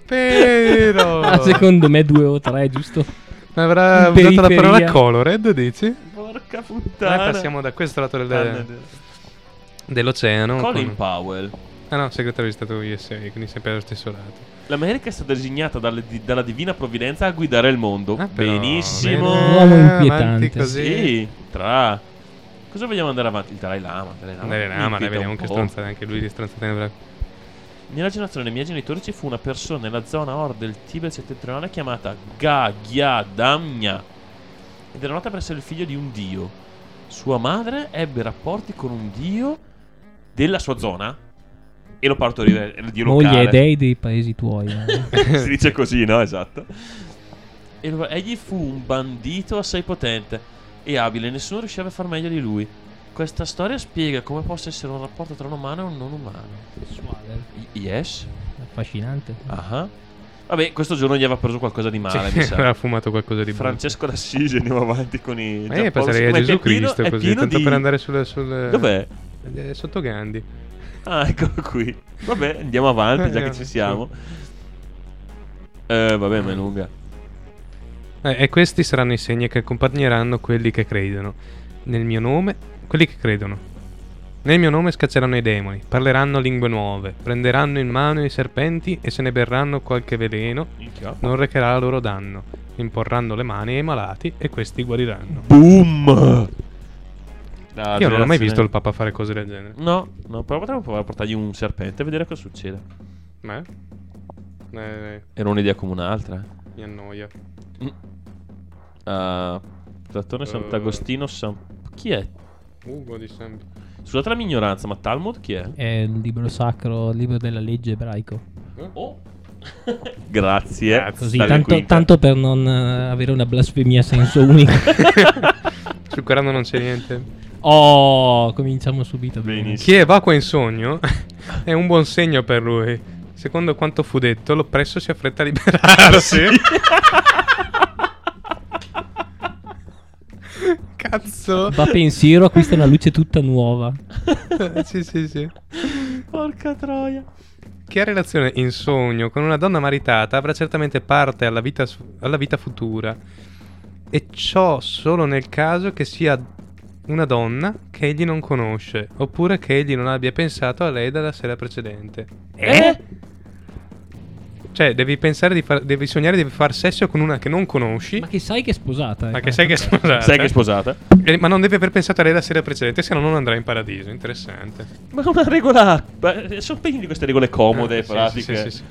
Però Ah, secondo me due o tre, giusto? avrà in usato la parola colored, dici? Porca Noi puttana. passiamo da questo lato del- dell'oceano. Colin con- Powell. Ah no, segretario di Stato USA, quindi sempre allo stesso lato. L'America è stata designata dalle- di- dalla divina provvidenza a guidare il mondo. Ah, però, Benissimo. bene, Uomo avanti inquietante. Così. Sì, tra. Cosa vogliamo andare avanti? Il Dalai Lama. Dalai Lama, Andare là, ma inquieta dai, vediamo che stronzate anche lui di stronzate ne avrà. Nella generazione dei miei genitori ci fu una persona nella zona nord del Tibet settentrionale chiamata Gagyadamnya ed era nota per essere il figlio di un dio. Sua madre ebbe rapporti con un dio della sua zona e lo partorì il dio Moglie locale. e dei dei paesi tuoi. eh. si dice così, no? Esatto. E lo- egli fu un bandito assai potente e abile, nessuno riusciva a far meglio di lui. Questa storia spiega come possa essere un rapporto tra un umano e un non umano. Sexuale. Yes? Affascinante. Ah. Vabbè, questo giorno gli aveva preso qualcosa di male, mi Sì, sa. aveva fumato qualcosa di buono. Francesco d'Assisi, andiamo avanti con i. Ma io Giampaolo passerei a Gesù che è pieno- Cristo è così, pieno tanto di- per andare sul... sul Dov'è? eh, Sotto Gandhi. Ah, eccolo qui. Vabbè, andiamo avanti, già che ci siamo. Eh, vabbè, ma è lunga. Eh, e questi saranno i segni che accompagneranno quelli che credono. Nel mio nome, quelli che credono. Nel mio nome scacceranno i demoni, parleranno lingue nuove, prenderanno in mano i serpenti e se ne berranno qualche veleno, non recherà loro danno. Imporranno le mani ai malati e questi guariranno. Boom! Io non ho mai visto il Papa fare cose del genere. No, no, però potremmo provare a portargli un serpente e vedere cosa succede. Ma? Eh, Era un'idea come un'altra. eh. mi annoia. Uh, Platone Sant'Agostino San... Chi è? Ugo di sempre. Scusate la mia ignoranza, ma Talmud chi è? È il libro sacro, il libro della legge ebraico. Oh. Grazie. Grazie. Così, tanto, tanto per non eh, avere una blasfemia a senso unico. Sul Corano non c'è niente. Oh, cominciamo subito. Benissimo. Chi evacua in sogno è un buon segno per lui. Secondo quanto fu detto, l'oppresso si affretta a liberarsi. Cazzo. Va pensiero, acquista una luce tutta nuova. sì, sì, sì. Porca troia. Chi ha relazione in sogno con una donna maritata avrà certamente parte alla vita, alla vita futura. E ciò solo nel caso che sia una donna che egli non conosce, oppure che egli non abbia pensato a lei dalla sera precedente. Eh? Cioè, devi pensare di far, devi sognare di far sesso con una che non conosci, Ma che sai che è sposata? ma eh? che sai che è sposata. Sai che è sposata? Eh, ma non devi aver pensato a lei la sera precedente, se no non andrà in paradiso. Interessante. Ma una regola. Sono pieni di queste regole comode, Eh, sì, pratiche. sì, sì, sì.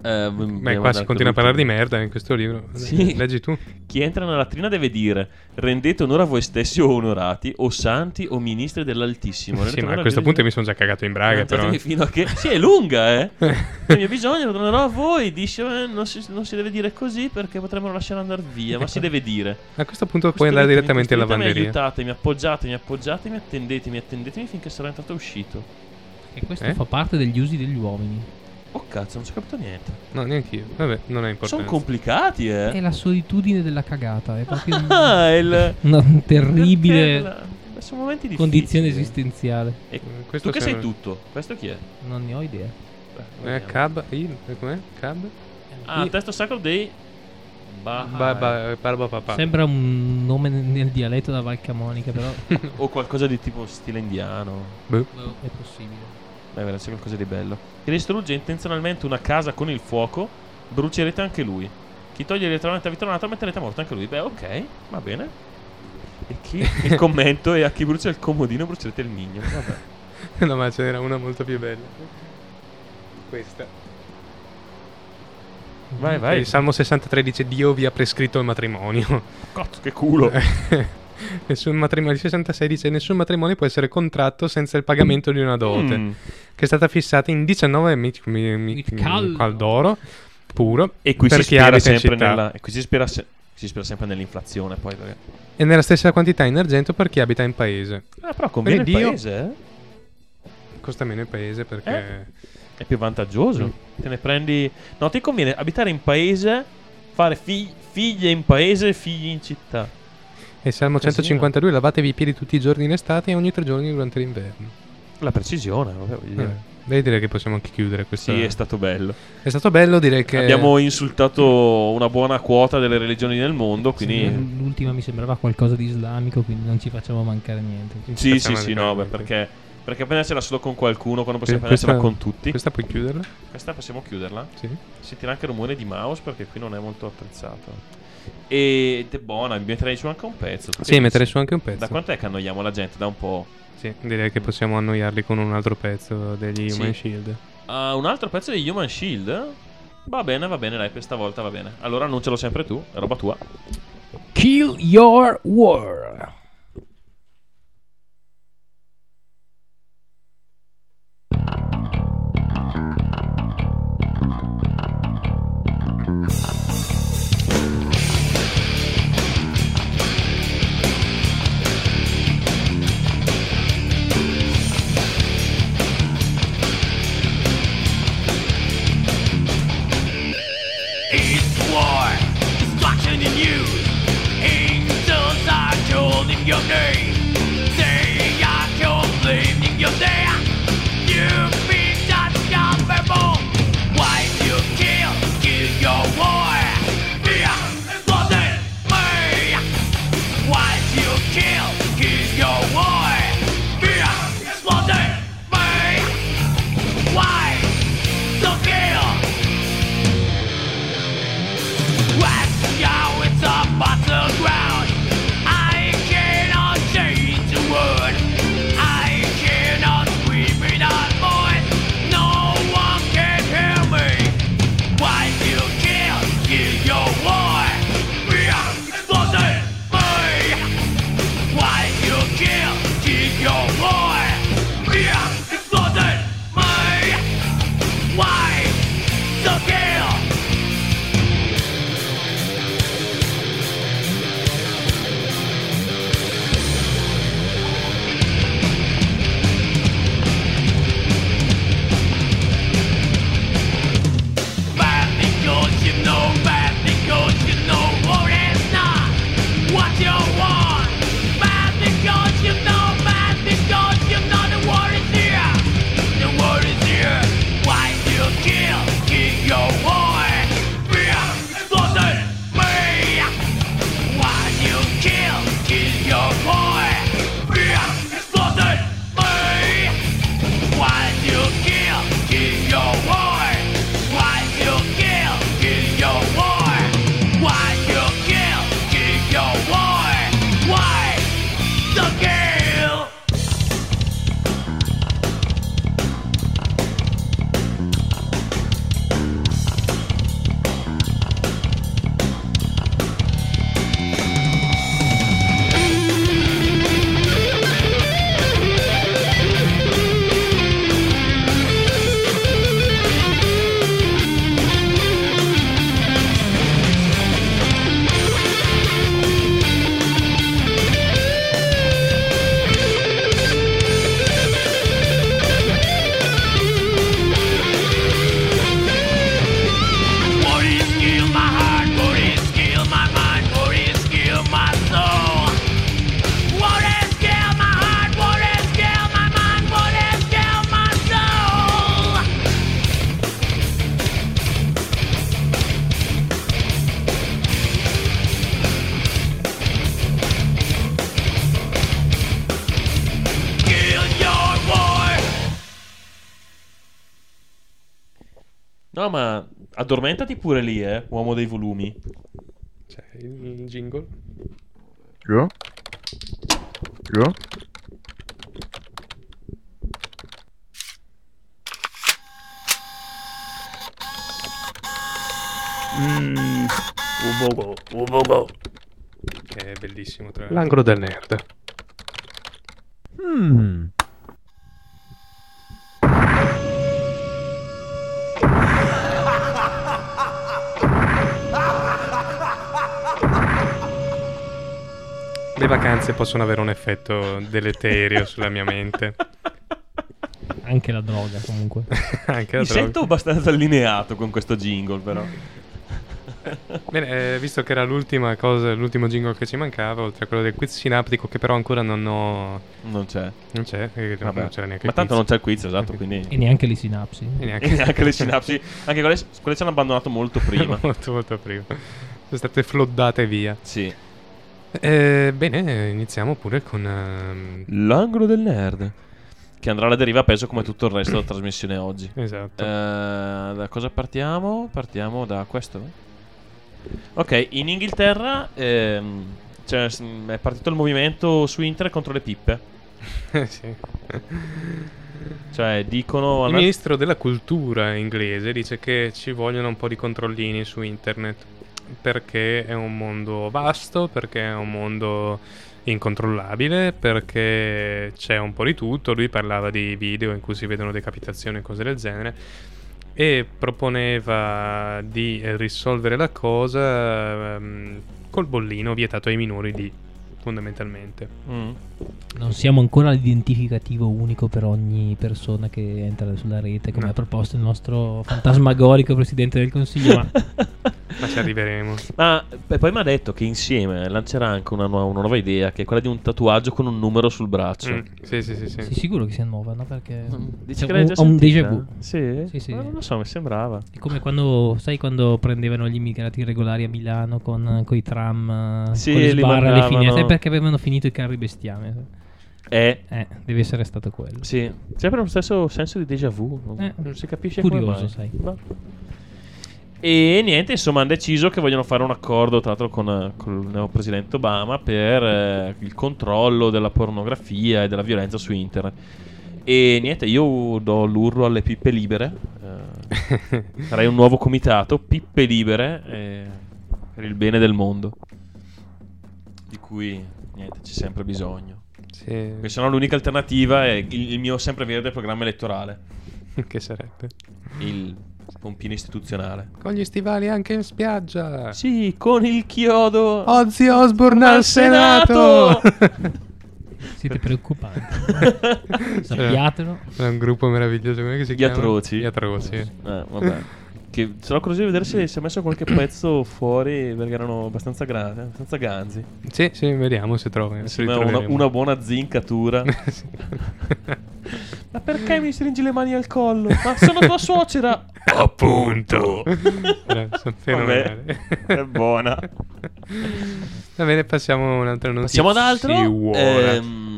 Eh, Beh, qua si continua a parlare di merda in questo libro. Sì. Leggi tu. Chi entra nella latrina deve dire: rendete onore a voi stessi o onorati, o santi o ministri dell'Altissimo. Sì, ma a questo punto di- mi sono già cagato in braga, però. Fino a che. Sì, è lunga, eh. Il mio bisogno lo donerò a voi. Dice: eh, non, si, non si deve dire così perché potremmo lasciare andare via. Ma si deve dire. A questo punto puoi andare direttamente costruitemi, lavanderia. Aiutatemi, appoggiatemi, appoggiatemi, attendetemi, attendetemi finché sarò entrato e uscito. E questo Eh? fa parte degli usi degli uomini. Oh cazzo, non ci ho capito niente. No, neanche io. Vabbè, non è importante. Sono complicati, È eh. la solitudine della cagata. È proprio Ah, il. una terribile Sono momenti difficili. condizione esistenziale. E Questo tu che sei tutto? Questo chi è? Non ne ho idea. Eh, cab. Il, com'è? Cab? Ah, testo sacro dei. Bah- Ba, ba, papà. Sembra un nome nel- dialetto da Valcamonica, però O qualcosa di tipo stile indiano. Boh. è possibile. Deve esserci qualcosa di bello. Chi distrugge intenzionalmente una casa con il fuoco, brucerete anche lui. Chi toglie letteralmente la vita a un altro, metterete a morto anche lui. Beh, ok, va bene. E chi il commento è a chi brucia il comodino, brucerete il migno. Vabbè. no, ma ce n'era una molto più bella. Questa. Vai, vai. Il Salmo 63 dice Dio vi ha prescritto il matrimonio. Cazzo, che culo. Nessun matrimonio. Il 66 dice nessun matrimonio può essere contratto senza il pagamento di una dote. Mm. Che è stata fissata in 19 mi, mi, mi, Il cal- d'oro puro. E qui per si città. nella. E qui si spera, se- si spera sempre nell'inflazione. Poi, perché... E nella stessa quantità in argento per chi abita in paese. Ah, però conviene il Quindi Dio- paese, eh? Costa meno il paese perché. È più vantaggioso. Te ne prendi. No, ti conviene abitare in paese, fare fi- figlie in paese e figli in città. E Salmo Casino. 152 lavatevi i piedi tutti i giorni in estate e ogni tre giorni durante l'inverno. La precisione, vabbè, voglio dire. Eh, Beh, direi che possiamo anche chiudere questa. Sì, è stato bello. È stato bello, direi che. Abbiamo insultato una buona quota delle religioni nel mondo, quindi... L'ultima mi sembrava qualcosa di islamico, quindi non ci facciamo mancare niente. Sì, sì, sì, no, beh, perché... Perché prendersela solo con qualcuno quando possiamo Questa- prendersela con tutti. Questa puoi chiuderla? Questa possiamo chiuderla. Sì. Sentirà anche il rumore di mouse perché qui non è molto apprezzato. Ed è buona, mi metterei su anche un pezzo. Sì, dici? mettere su anche un pezzo. Da quant'è che annoiamo la gente? Da un po'. Sì, direi che possiamo annoiarli con un altro pezzo degli Sì. Human Shield. Ah, un altro pezzo di Human Shield? Va bene, va bene, dai, per stavolta va bene. Allora annuncialo sempre tu, è roba tua. Kill your world. Your name. Addormentati pure lì, eh, uomo dei volumi. Cioè, il jingle. Io? Io? Mmm. Ubogo, ubogo. Che è bellissimo. Tra L'angolo del nerd. Hmm. Le vacanze possono avere un effetto deleterio sulla mia mente. Anche la droga, comunque. Anche la Mi droga. sento abbastanza allineato con questo jingle, però. Bene, eh, visto che era l'ultima cosa, l'ultimo jingle che ci mancava, oltre a quello del quiz sinaptico, che però ancora non ho. Non c'è. Non c'è, eh, non Vabbè. c'era neanche Ma tanto quiz. non c'è il quiz, esatto, quindi... E neanche le sinapsi. E E neanche, neanche le sinapsi. Anche quelle, quelle ci hanno abbandonato molto prima. molto, molto prima. Sono state floddate via. sì. Eh, bene, iniziamo pure con. ehm, L'angolo del nerd. Che andrà alla deriva peso come tutto il resto della trasmissione oggi. Esatto. Eh, da cosa partiamo? Partiamo da questo. Ok, in Inghilterra ehm, cioè, è partito il movimento su internet contro le pippe. sì. Cioè, dicono... Il ministro della cultura inglese dice che ci vogliono un po' di controllini su internet perché è un mondo vasto, perché è un mondo incontrollabile, perché c'è un po' di tutto. Lui parlava di video in cui si vedono decapitazioni e cose del genere e proponeva di risolvere la cosa ehm, col bollino vietato ai minori di fondamentalmente. Mm. Non siamo ancora l'identificativo unico per ogni persona che entra sulla rete, come No. ha proposto il nostro fantasmagorico presidente del consiglio. Ma Ma ci arriveremo. Ma beh, poi mi ha detto che insieme lancerà anche una, nuova- una nuova idea, che è quella di un tatuaggio con un numero sul braccio. Mm, Sì, sì, sì, sì. Sei sicuro che sia nuova, no? Perché Dici cioè, che l'hai ho, un déjà vu. Sì? Sì, sì. Ma non lo so, mi sembrava. È come quando, sai, quando prendevano gli immigrati regolari a Milano con, i tram, eh, Sì, con le sbarre alle finestre, perché avevano finito i carri bestiame. È Eh, deve essere stato quello. Sì, sempre lo stesso senso di déjà vu. Non, Eh, non si capisce curioso, come mai. sai. Va. E niente, insomma, hanno deciso che vogliono fare un accordo, tra l'altro, con, eh, con il nuovo presidente Obama per eh, il controllo della pornografia e della violenza su internet. E niente, io do l'urlo alle pippe libere. eh, farei un nuovo comitato, pippe libere, eh, per il bene del mondo. Cui, niente, c'è sempre bisogno. Sì. Perché sennò l'unica alternativa è il, il mio sempreverde programma elettorale. Che sarebbe? Il pompino istituzionale. Con gli stivali anche in spiaggia. Sì, con il chiodo. Ozzy Osbourne al Senato. Siete preoccupanti. Sappiatelo. È un gruppo meraviglioso. Come si Gli chiama? atroci. Gli atroci. Eh, vabbè. Che sarò curioso di vedere se si è messo qualche pezzo fuori perché erano abbastanza grandi, abbastanza ganzi. Sì, sì, vediamo se se Insieme li a una, una buona zincatura. Ma perché mi stringi le mani al collo? Ma sono tua suocera! Appunto. Eh, sono. Vabbè, è buona. Va bene, passiamo a un'altra notizia. Passiamo ad altro. Ehm,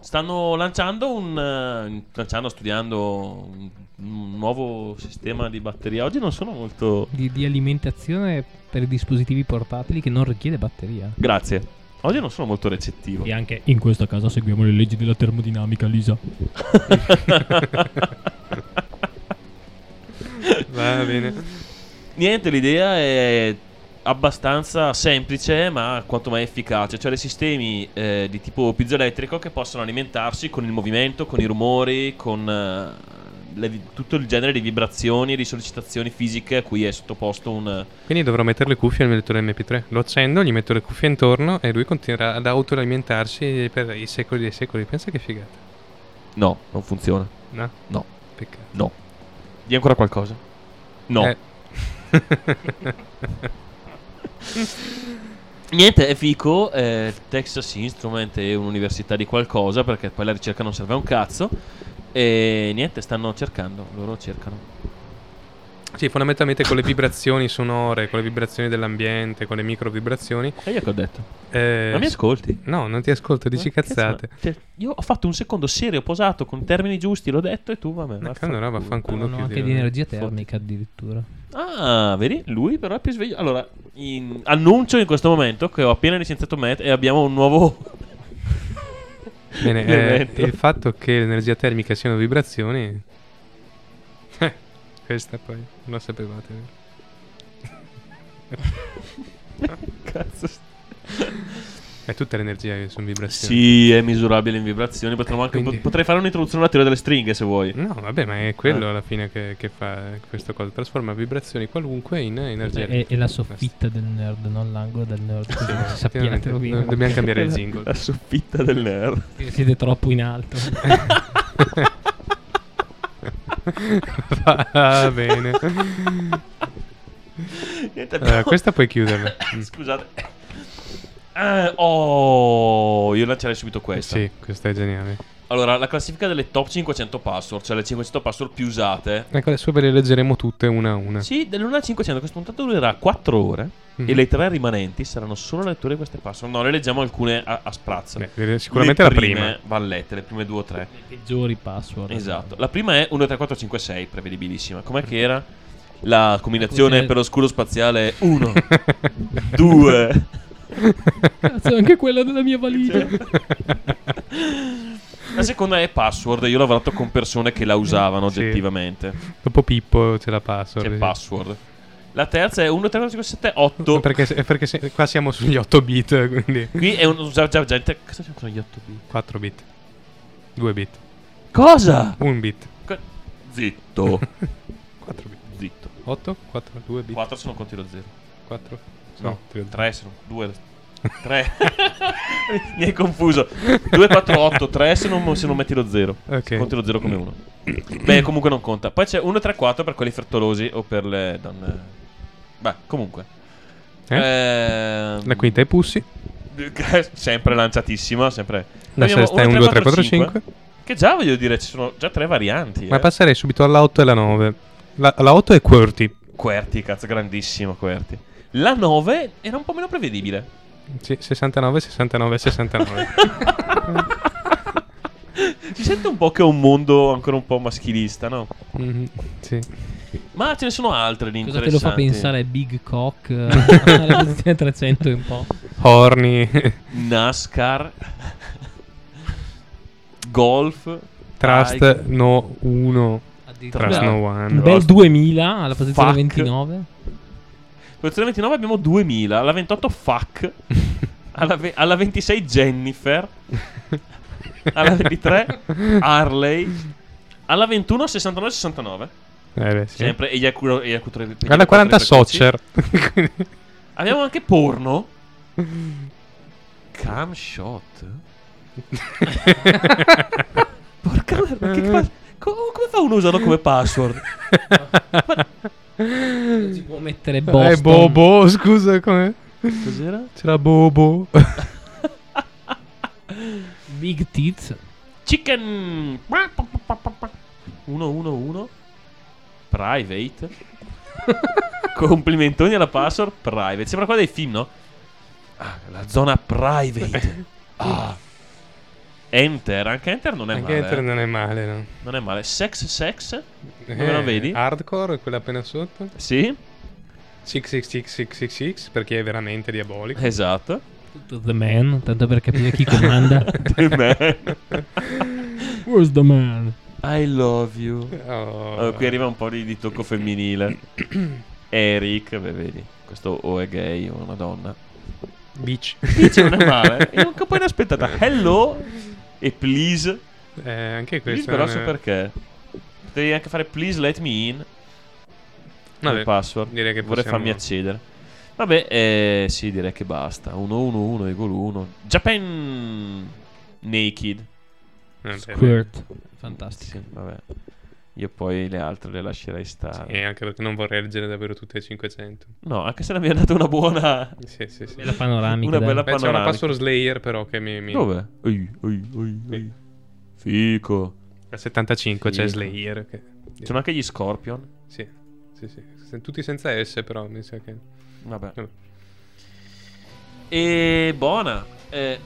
stanno lanciando un. eh, lanciando, studiando un, un nuovo sistema di batteria. Oggi non sono molto. Di, di alimentazione per dispositivi portatili che non richiede batteria. Grazie. Oggi non sono molto recettivo. E anche in questa casa seguiamo le leggi della termodinamica, Lisa. Va bene. Niente, l'idea è abbastanza semplice, ma quanto mai efficace. Cioè, dei sistemi eh, di tipo piezoelettrico che possono alimentarsi con il movimento, con i rumori, con eh, le tutto il genere di vibrazioni e di sollecitazioni fisiche a cui è sottoposto un. Quindi dovrò mettere le cuffie nel lettore MP3. Lo accendo, gli metto le cuffie intorno e lui continuerà ad autoalimentarsi per i secoli dei secoli. Pensa che figata. No, non funziona. No? No, Peccato. no. Di ancora qualcosa? No. Eh. Niente, è fico. eh, Texas Instrument è un'università di qualcosa perché poi la ricerca non serve a un cazzo. E niente, stanno cercando. Loro cercano. Sì, fondamentalmente con le vibrazioni sonore, con le vibrazioni dell'ambiente, con le micro vibrazioni. E io che ho detto? Eh, Ma mi ascolti? No, non ti ascolto, dici Ma cazzo, cazzate. ma- cioè, io ho fatto un secondo serio, posato, con termini giusti, l'ho detto e tu, vabbè. Ma vaffanculo. allora vaffanculo più anche di- energia termica addirittura. Ah, vedi? Lui però è più sveglio. Allora, in- annuncio in questo momento che ho appena licenziato Matt e abbiamo un nuovo... Bene, eh, il fatto che l'energia termica siano vibrazioni. Questa poi non lo sapevate. Cazzo. È tutta l'energia che sono vibrazioni. Sì, è misurabile in vibrazioni. Potremmo anche- Quindi- Potrei fare un'introduzione alla teoria delle stringhe se vuoi. No, vabbè, ma è quello Eh. alla fine che, che fa questa cosa. Trasforma vibrazioni qualunque in energia. È, è la soffitta del nerd, non l'angolo del nerd. così No, bene. Dobbiamo cambiare il jingle. La soffitta del nerd. Siete troppo in alto. Va bene. Niente, Eh, abbiamo- questa puoi chiuderla. Scusate. Eh, oh, io lancerei subito questa. Sì, questa è geniale. Allora, la classifica delle top 500 password, cioè le 500 password più usate. Ecco, adesso ve le leggeremo tutte una a una. Sì, dell'1 al 500 questa puntata durerà 4 ore. Mhm. E le tre rimanenti saranno solo letture di queste password. No, le leggiamo alcune a, a sprazzo. Beh, le- sicuramente Le la prima. prime Van lette, le prime due o tre. Le peggiori password. Esatto. La prima è 1, 3, 4, 5, 6, prevedibilissima. Com'è che era? La combinazione Cos'è? per lo scudo spaziale 1, 2. Cazzo, anche quella della mia valigia. La seconda è password. Io ho lavorato con persone che la usavano Sì. oggettivamente. Dopo Pippo c'è la password. C'è sì. password. La terza è 1, 3, 4, 5, 7, 8. Perché, perché se- qua siamo sugli 8 bit, quindi Qui è un. Già, già, gente. Cosa c'è con gli 8 bit? 4 bit. 2 bit. Cosa? 1 bit. Co- Zitto. 4 bit. Zitto. 8? 4, 2 bit. 4 sono conti lo 0. 4? No, 3 sono 2. 3. Mi hai confuso. 2, 4, 8, 3 se non, se non metti lo 0. Ok. Conti lo 0 come 1. Beh, comunque non conta. Poi c'è 1, 3, 4 per quelli frettolosi o per le donne Beh, comunque. Eh? Ehm, La quinta è Pussy. sempre lanciatissima, sempre. La sesta è una, un tre, 2, 3, 4, quattro, 5. Che già voglio dire, ci sono già tre varianti. Ma eh. passerei subito alla 8 e alla 9. La, la 8 è QWERTY. Querti, cazzo, grandissimo Querti. La 9 era un po' meno prevedibile. Sì, 69, 69, 69. Si sente un po' che è un mondo ancora un po' maschilista, no? Mhm, sì. Ma ce ne sono altre di Cosa te lo fa pensare Big Cock? eh, alla posizione 300 e un po'. Horny. NASCAR. Golf. Trust Bike, no 1. Addirittura Trust no Un 1. bel 2000 alla posizione Fuck. 29. Posizione 29 abbiamo 2000. Alla 28 fuck. alla, ve- alla 26 Jennifer. alla 23 Harley. Alla 21 69 69. Eh beh, sì. Sempre eiacula- eiacula- Alla 40 precoci. Soccer. Abbiamo anche porno. Cam shot. Porca merda, che fa- co- come fa uno a usarlo come password? Non si può mettere Eh, Boston. Bobo, scusa, come? Cos'era? C'era Bobo. Big Tits. Chicken 111 Private Complimentoni alla password Private Sembra qua dei film, no? Ah, la zona private Ah. Enter Anche Enter non è Anche male Enter eh. non è male, no? Non è male Sex Sex Dove Eh, lo vedi? Hardcore, quella appena sotto. Sì 666 perché è veramente diabolico. Esatto The Man, tanto per capire chi comanda. The man. Where's the man? I love you Oh. Allora, qui arriva un po' di, di tocco femminile. Eric, beh, vedi, questo o è gay o è una donna. Beach. Dice non è male. E un po' inaspettata. Hello e please. Eh, anche Please questo. però non so perché. Devi anche fare please let me in. Vabbè, password. direi che Vorrei possiamo- farmi accedere. Vabbè, eh, sì, direi che basta. 111 equal 1. Japan Naked. Eh, Squirt. Fantastico. Sì, vabbè. Io poi le altre le lascerei stare. E anche perché non vorrei leggere davvero tutte le 500. No, anche se ne abbiamo dato una buona. Sì, sì, sì. Bella panoramica. Una dai. bella Beh, c'è una panoramica. password Slayer però che mi... mi... Dove? Ui, ui, ui, ui. Fico. Al 75 c'è Figo. Slayer. Che... Sono anche gli Scorpion. Sì, sì, sì. Tutti senza S però mi sa che... Vabbè. Vabbè. E buona. Eh.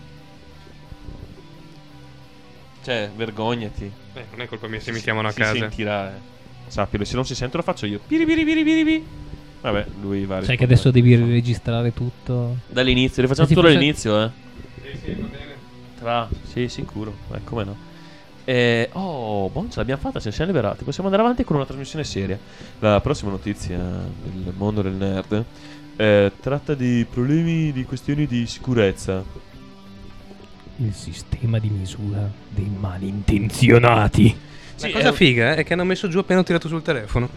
Cioè, vergognati. Eh, non è colpa mia se mi Si- chiamano a si casa. sentirà, eh. Sappilo, se non si sente lo faccio io. Piri, piri, piri, piri, piri. Vabbè, lui va a Sai che adesso devi riregistrare tutto. Dall'inizio, li facciamo sì, tutto dall'inizio, eh. Sì, sì, va bene. Tra. Sì, sicuro. Eh, come no. Eh, oh, bon, ce l'abbiamo fatta, ce ne siamo liberati. Possiamo andare avanti con una trasmissione seria. La prossima notizia del mondo del nerd eh, tratta di problemi, di questioni di sicurezza. Il sistema di misura dei malintenzionati. Sì, La cosa è- figa eh, è che hanno messo giù appena ho tirato sul telefono.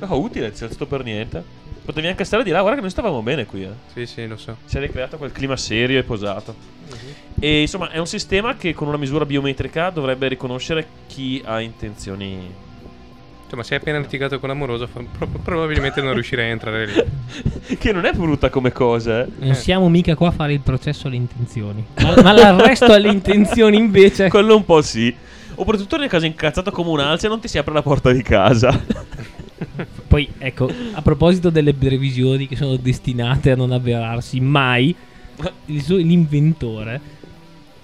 No, utile, c'è sto per niente. Potevi anche stare di là, guarda che noi stavamo bene qui, eh. Sì, sì, lo so. Si è ricreato quel clima serio e posato. E insomma, è un sistema che con una misura biometrica dovrebbe riconoscere chi ha intenzioni. Cioè, ma se hai appena litigato con l'amoroso, probabilmente non riuscirei a entrare lì. che non è brutta come cosa, eh. Non siamo mica qua a fare il processo alle intenzioni. Ma, ma l'arresto alle intenzioni invece. Quello un po' sì. Oppure nel caso incazzato come un alce non ti si apre la porta di casa. Poi, ecco, a proposito delle previsioni che sono destinate a non avverarsi mai, il suo- l'inventore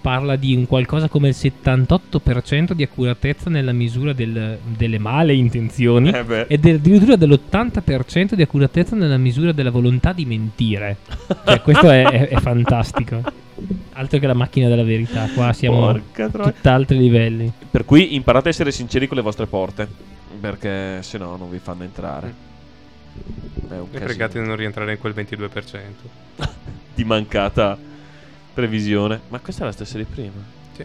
parla di un qualcosa come il 78% di accuratezza nella misura del- delle male intenzioni Eh beh. ed addirittura dell'80% di accuratezza nella misura della volontà di mentire. Cioè, questo è, è- è fantastico. Altro che la macchina della verità, qua siamo Porca a tutt'altri livelli. Per cui imparate a essere sinceri con le vostre porte. Perché se no non vi fanno entrare. È un E pregate di non rientrare in quel 22%. di mancata previsione. Ma questa è la stessa di prima.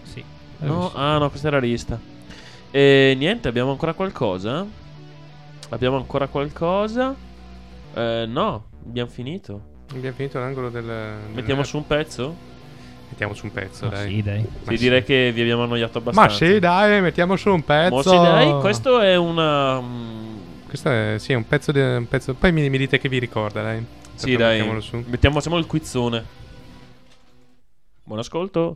Sì. No, ah no, questa era la lista. E niente, abbiamo ancora qualcosa? Abbiamo ancora qualcosa? Eh, no, abbiamo finito. Abbiamo finito l'angolo del... Mettiamo su un pezzo? Mettiamo su un pezzo, Ma dai. sì, dai. Sì, direi che vi abbiamo annoiato Ma abbastanza. sì, dai, mettiamo su un pezzo. Mo sì, dai, questo è una. mm, Questo è, sì, è un pezzo, di- un pezzo. Poi mi, mi dite che vi ricorda, dai. Sì, dai. Mettiamolo su. Mettiamo, facciamo il quizzone. Buon ascolto.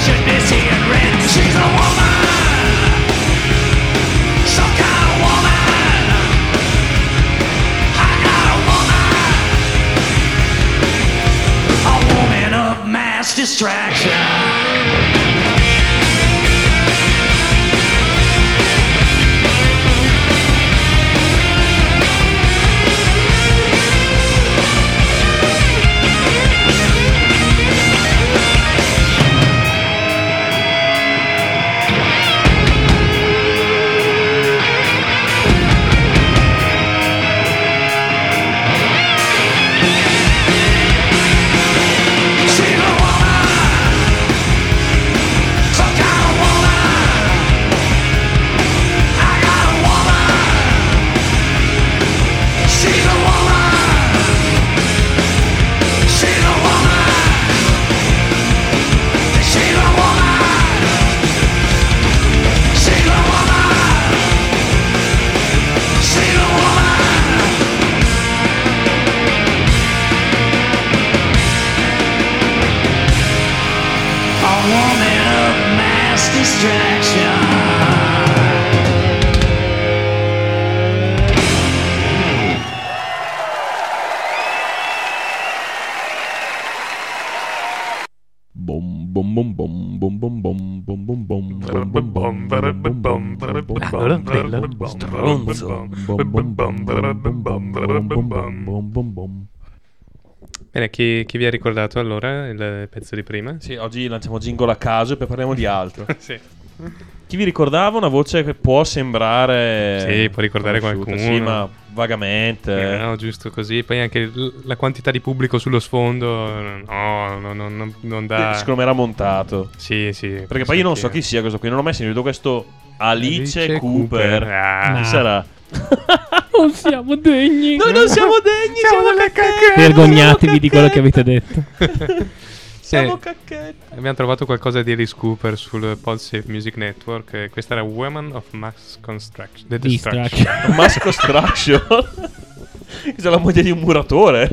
should be. She's a woman. Some kind of woman. I got a woman. A woman of mass distraction. Bom. Bene, chi, chi vi ha ricordato allora il pezzo di prima? Sì, oggi lanciamo jingle a caso e poi parliamo di altro. sì. Chi vi ricordava una voce che può sembrare Sì, può ricordare qualcuno. Sì, ma vagamente. Eh, no, giusto così. Poi anche l- la quantità di pubblico sullo sfondo, no, no, no, no, non dà. Secondo me era montato. Sì, sì. Perché poi io non so chi sia questo qui, non ho mai sentito questo Alice, Alice Cooper. Cooper. Ah. Chi sarà? Non siamo degni. Noi non siamo degni, siamo, delle cacchette. Vergognatevi di quello che avete detto. Siamo Eh, cacchette. Abbiamo trovato qualcosa di Alice Cooper sul PodSafe Music Network. e questa era Woman of Mass Construction. The Distraction. Destruction. Mass Construction. Questa è la moglie di un muratore.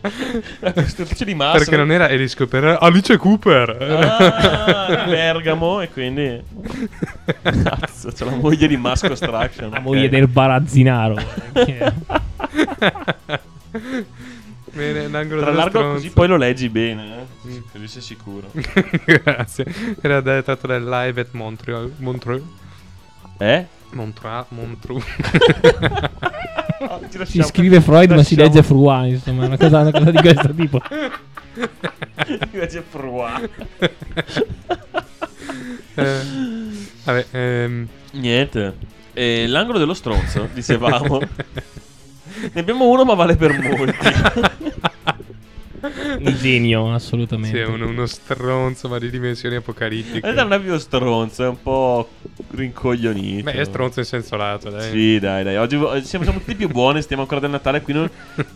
La costruzione di massa. Perché non era Alice Cooper, era Alice Cooper. Ah, Bergamo e quindi cazzo c'è la moglie di Mass Construction La moglie del Barazzinaro. Bene, l'angolo tra l'altro stronzo. così poi lo leggi bene eh? Mm. così sei sicuro Grazie. Era da- tratto dal live at Montreal. Montreux. eh? Montreux. Montreux. Ci Si lasciamo- scrive Freud ma si lasciamo- legge Fruin, insomma, una cosa, una cosa di questo tipo. Legge Fruin. Eh, vabbè, ehm, niente. E l'angolo dello stronzo dicevamo. Ne abbiamo uno ma vale per molti Un genio, sì, assolutamente. è uno, uno stronzo, ma di dimensioni in apocalittiche. realtà non è più stronzo è un po' rincoglionito Beh, è stronzo in senso lato, dai. Sì, dai, dai. Oggi vo- siamo, siamo tutti più buoni. Stiamo ancora del Natale. Qui non,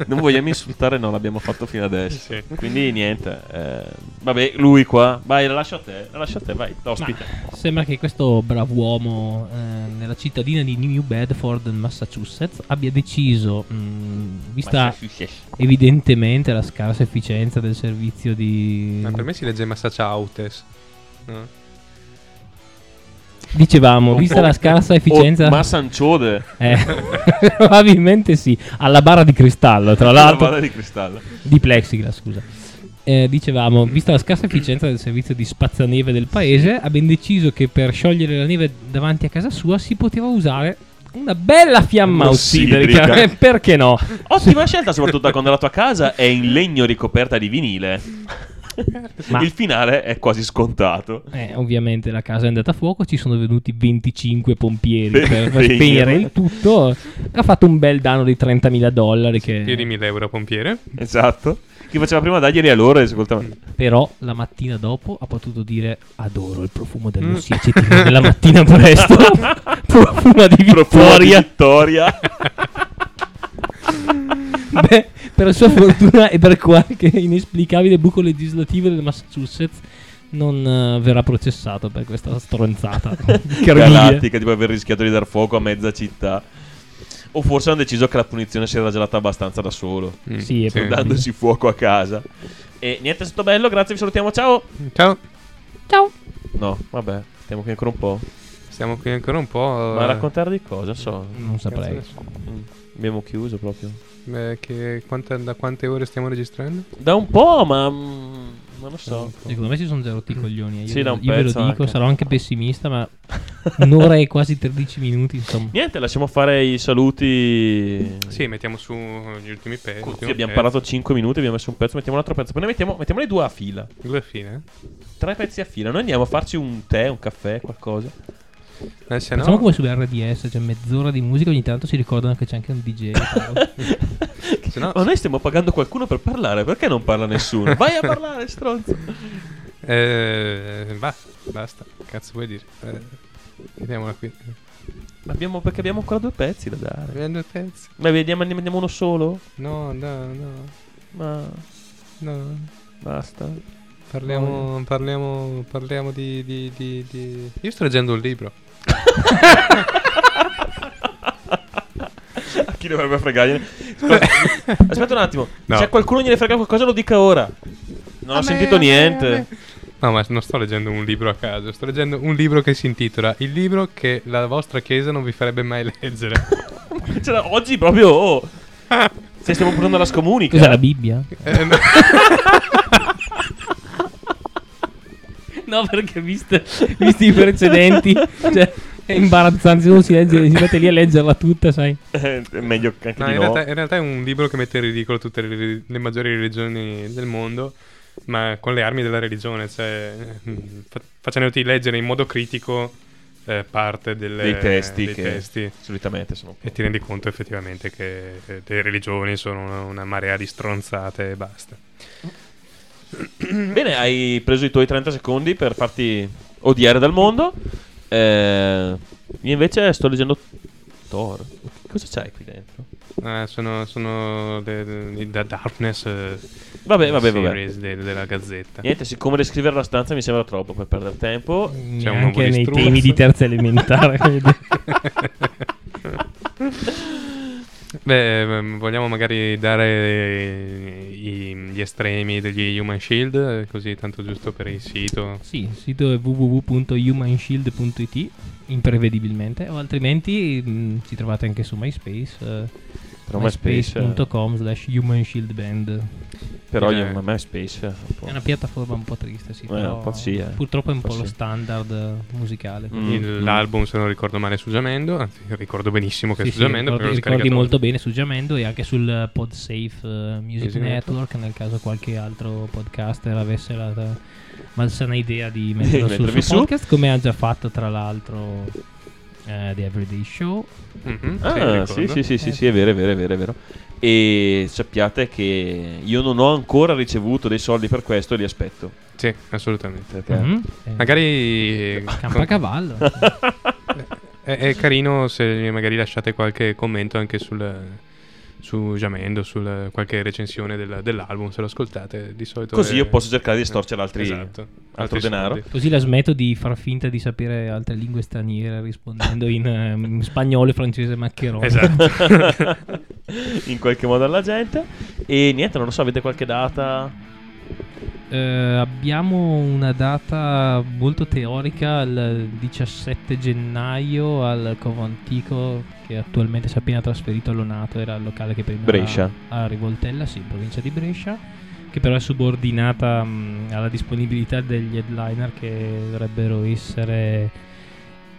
non vogliamo insultare. No, l'abbiamo fatto fino adesso. Sì. Quindi niente. eh, vabbè, lui qua. Vai, la lascio a te. La lascio a te. Vai, ospite. sembra che questo brav'uomo eh, nella cittadina di New Bedford, Massachusetts, abbia deciso, mh, vista evidentemente la scarsa efficienza del servizio di... Ma per me si legge Massachusetts. No? Dicevamo, vista la scarsa efficienza... o Massanciode. Eh, probabilmente sì, alla barra di cristallo, tra La l'altro. balla di cristallo. Di plexiglass, scusa. Eh, dicevamo, vista la scarsa efficienza del servizio di spazzaneve del paese, abbiamo deciso che per sciogliere la neve davanti a casa sua si poteva usare una bella fiamma Ossidrica. Eh, Perché no? Ottima scelta, soprattutto quando la tua casa è in legno ricoperta di vinile. Ma- Il finale è quasi scontato. Eh, ovviamente la casa è andata a fuoco, ci sono venuti 25 pompieri Per spegnere. il tutto. Ha fatto un bel danno di 30.000 dollari. Che... Più di 1000 euro pompiere. Esatto. Chi faceva prima darglieli a loro e ascoltava. Però la mattina dopo ha potuto dire: Adoro il profumo dell'ossia acetina della mattina presto. profumo di Profumo di vittoria. vittoria. Beh, per sua fortuna e per qualche inesplicabile buco legislativo del Massachusetts, non eh, verrà processato per questa stronzata. Galattica, tipo aver rischiato di dar fuoco a mezza città. O forse hanno deciso che la punizione si era gelata abbastanza da solo, Mm, Sì, probabile. dandosi fuoco a casa. E niente, è stato bello, grazie, vi salutiamo, ciao. Ciao. Ciao. No, vabbè, stiamo qui ancora un po'. Stiamo qui ancora un po'. Ma eh, raccontare di cosa? So. Non saprei. Mm, Abbiamo chiuso proprio. eh, che quanta- da quante ore stiamo registrando? Da un po', ma. mm, non lo so. Secondo me si sono già rotti i coglioni. eh. Io, Sì, da un io ve lo dico, anche. sarò anche pessimista, ma un'ora e quasi 13 minuti. Insomma, Niente, lasciamo fare i saluti. Sì, mettiamo su gli ultimi pezzi. Così abbiamo pezzo. parlato 5 minuti, abbiamo messo un pezzo, mettiamo un altro pezzo. Poi ne mettiamo, mettiamoli due a fila. Due fine. Tre pezzi a fila. Noi andiamo a farci un tè, un caffè, qualcosa. Eh, se facciamo no, come su RDS, cioè mezz'ora di musica, ogni tanto si ricordano che c'è anche un DJ. no- Ma noi stiamo pagando qualcuno per parlare, perché non parla nessuno? Vai a parlare, stronzo. eh, basta, basta. Cazzo vuoi dire? Eh, vediamola qui. Ma abbiamo, perché abbiamo ancora due pezzi da dare. Abbiamo due pezzi. Ma vediamo, ne mandiamo uno solo? No, no, no. Ma No. basta. Parliamo, parliamo, parliamo di, di, di, di- Io sto leggendo un libro. A chi dovrebbe fregargliene? Aspetta, aspetta un attimo. No. Se a qualcuno gliene frega qualcosa, lo dica ora. Non ho sentito niente. No, ma non sto leggendo un libro a caso. Sto leggendo un libro che si intitola Il libro che la vostra chiesa non vi farebbe mai leggere. Cioè, oggi proprio. Oh. Se stiamo portando la scomunica. Cos'è la Bibbia? Eh, no. No, perché viste, visti i precedenti, cioè, è imbarazzante. Se uno si, legge, si mette lì a leggerla tutta, sai. Eh, è meglio che anche No, di in, no. realtà, in realtà è un libro che mette in ridicolo tutte le, le maggiori religioni del mondo, ma con le armi della religione, cioè mm, fa- facendoti leggere in modo critico eh, parte delle- dei testi dei che testi. solitamente sono. E ti rendi conto effettivamente che eh, le religioni sono una, una marea di stronzate e basta. Bene, hai preso i tuoi 30 secondi per farti odiare dal mondo. Eh, io invece sto leggendo Thor. Cosa c'hai qui dentro? Eh, sono sono da Darkness eh, Vabbè, vabbè, vabbè. de- della Gazzetta. Niente, siccome descrivere la stanza mi sembra troppo per perdere tempo. C'è un Anche uovo di nei temi di terza elementare. Beh, ehm, vogliamo magari dare eh, gli estremi degli Human Shield, così tanto giusto per il sito. Sì, il sito è www.humanshield.it imprevedibilmente o altrimenti mh, ci trovate anche su MySpace eh, Però MySpace, eh, myspace.com slash humanshieldband Però Eh. ma MySpace è un è una piattaforma un po' triste sì, Eh, un po' sì, eh. purtroppo è un Un po' po' lo sì. standard eh, musicale Mm. Il- L'album, se non ricordo male, su Jamendo. Anzi, ricordo benissimo che è Sì, su sì, Jamendo. ricordi, ricordi molto bene su Jamendo e anche sul eh, PodSafe eh, Music Music Network nel caso qualche altro podcaster avesse la malsana idea di metterlo sul suo su. podcast come ha già fatto tra l'altro eh, The Everyday Show Mhm, Ah, sì, sì, sì, sì, Eh, sì, è vero, è vero, è vero, è vero. E sappiate che io non ho ancora ricevuto dei soldi per questo e li aspetto. Sì, assolutamente. Perché Mhm. Eh, Magari Campacavallo è, è carino se magari lasciate qualche commento anche sul, su Jamendo, su qualche recensione del- dell'album, se lo ascoltate. Di solito Così è- io posso cercare di estorcere altri- Esatto, altro altri denaro. soldi. Così la smetto di far finta di sapere altre lingue straniere rispondendo in, eh, in spagnolo, francese, maccherone. Esatto. in qualche modo alla gente. E niente, non lo so, avete qualche data? Eh, abbiamo una data molto teorica il 17 gennaio al Covo Antico che attualmente si è appena trasferito a Lonato, era il locale che prima Brescia. a Rivoltella, sì, in provincia di Brescia, che però è subordinata mh, alla disponibilità degli headliner che dovrebbero essere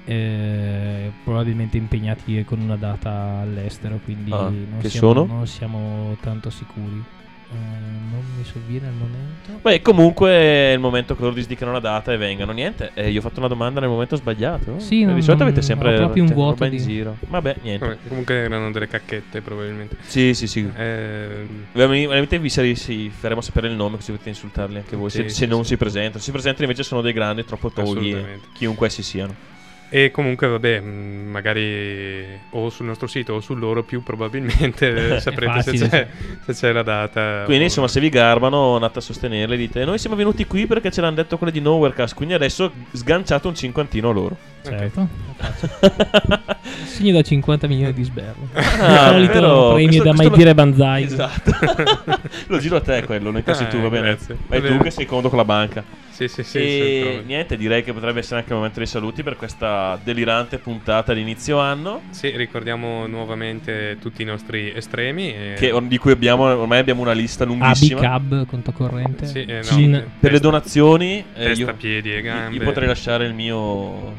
eh, probabilmente impegnati con una data all'estero, quindi Ah, non, siamo, non siamo tanto sicuri. Eh, non mi sovviene al momento. Beh, comunque è il momento che loro disdicano la data e vengano. Niente, eh, io ho fatto una domanda nel momento sbagliato. Sì, Eh, non- di solito avete ho sempre proprio un cioè, vuoto roba in di- giro. Vabbè, niente. Vabbè, comunque erano delle cacchette, probabilmente. Sì, sì, sì. Eh, Veramente vi sari- sì, faremo sapere il nome così potete insultarli anche voi. Sì, se sì, se non sì. si presentano. Se si presentano invece sono dei grandi, troppo togli. Assolutamente. Chiunque essi siano. E comunque, vabbè, mh, magari o sul nostro sito o sul loro, più probabilmente saprete se c'è, se c'è la data. Quindi, o- insomma, se vi garbano, andate a sostenerli. Dite: Noi siamo venuti qui perché ce l'hanno detto quelli di Nowherecast. Quindi adesso sganciate un cinquantino a loro. Certo. Segno da 50 milioni di sberle. Ah, il solito però premio questo- da mai lo- dire Banzai. Esatto. lo giro a te quello, lo incassi Ah, tu, va bene. grazie. Vai Va tu bene. che sei comodo con la banca. Sì, sì, sì. e sì, niente, direi che potrebbe essere anche il momento dei saluti per questa delirante puntata di inizio anno. Sì, ricordiamo nuovamente tutti i nostri estremi. e- Che, or- di cui abbiamo, ormai abbiamo una lista lunghissima. Abicab, conto corrente. Sì, eh, no, Cin- Per le testa- donazioni, eh, testa, io, piedi e gambe. io potrei lasciare il mio,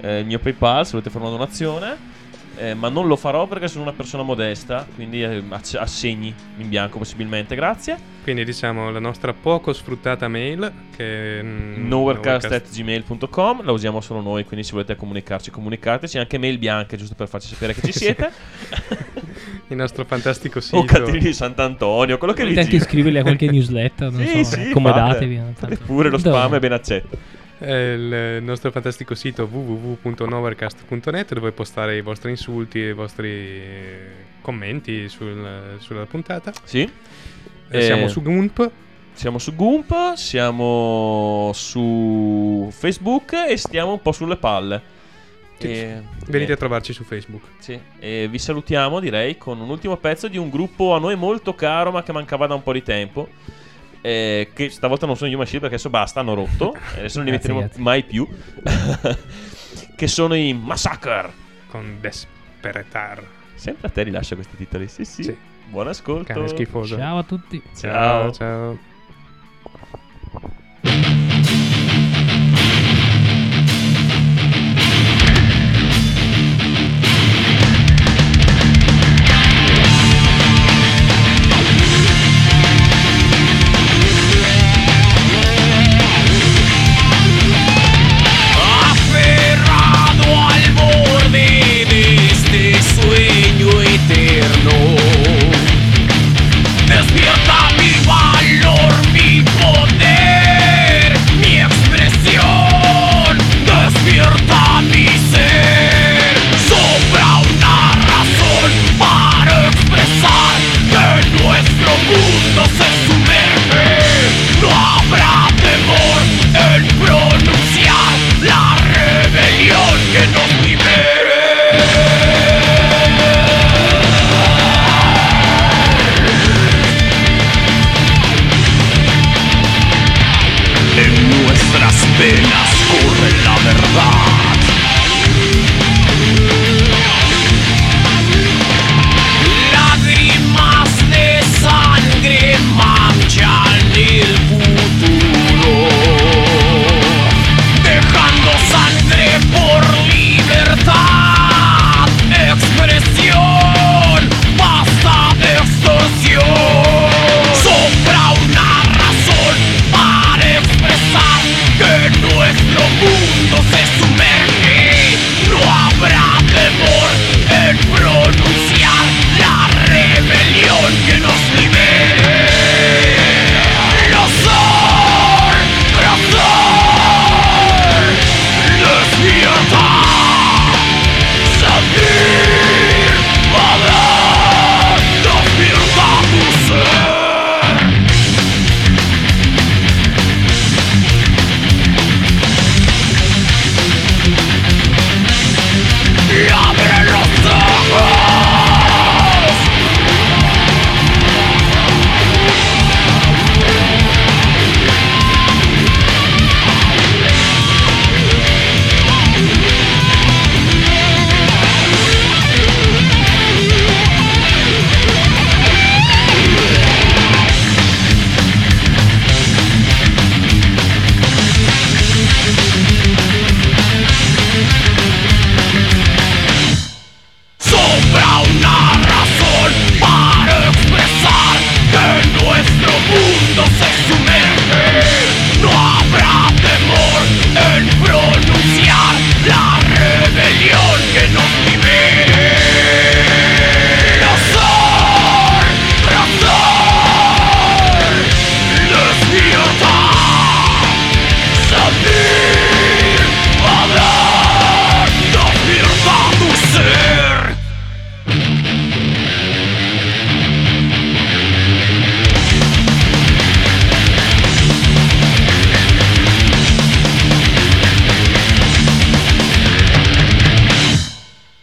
eh, il mio PayPal se volete fare una donazione. Eh, ma non lo farò perché sono una persona modesta. Quindi eh, ass- assegni in bianco, possibilmente. Grazie. Quindi diciamo la nostra poco sfruttata mail che mm, Nowherecast.gmail.com La usiamo solo noi, quindi se volete comunicarci, comunicateci. Anche mail bianche, giusto per farci sapere che ci siete. il nostro fantastico sito. o Catini di Sant'Antonio, quello che vi Potete gira. iscrivervi a qualche newsletter, non Sì, so, sì, accomodatevi. pure lo Dove? spam è ben accetto. Il nostro fantastico sito www.novercast.net dove postare i vostri insulti e i vostri eh, commenti sul- sulla puntata. Sì. Eh, Eh, Siamo su Gump. Siamo su Goomp, siamo su Facebook e stiamo un po' sulle palle. Sì, E- Venite a eh, trovarci su Facebook. sì. E vi salutiamo, direi, con un ultimo pezzo di un gruppo a noi molto caro, ma che mancava da un po' di tempo eh, che stavolta non sono Human Shield perché adesso basta, hanno rotto, adesso non li metteremo grazie. mai più, che sono i Massacre. Con Desperetar. Sempre a te rilascio questi titoli, sì sì. sì. Buon ascolto. Cane schifoso. Ciao a tutti. ciao. ciao. ciao.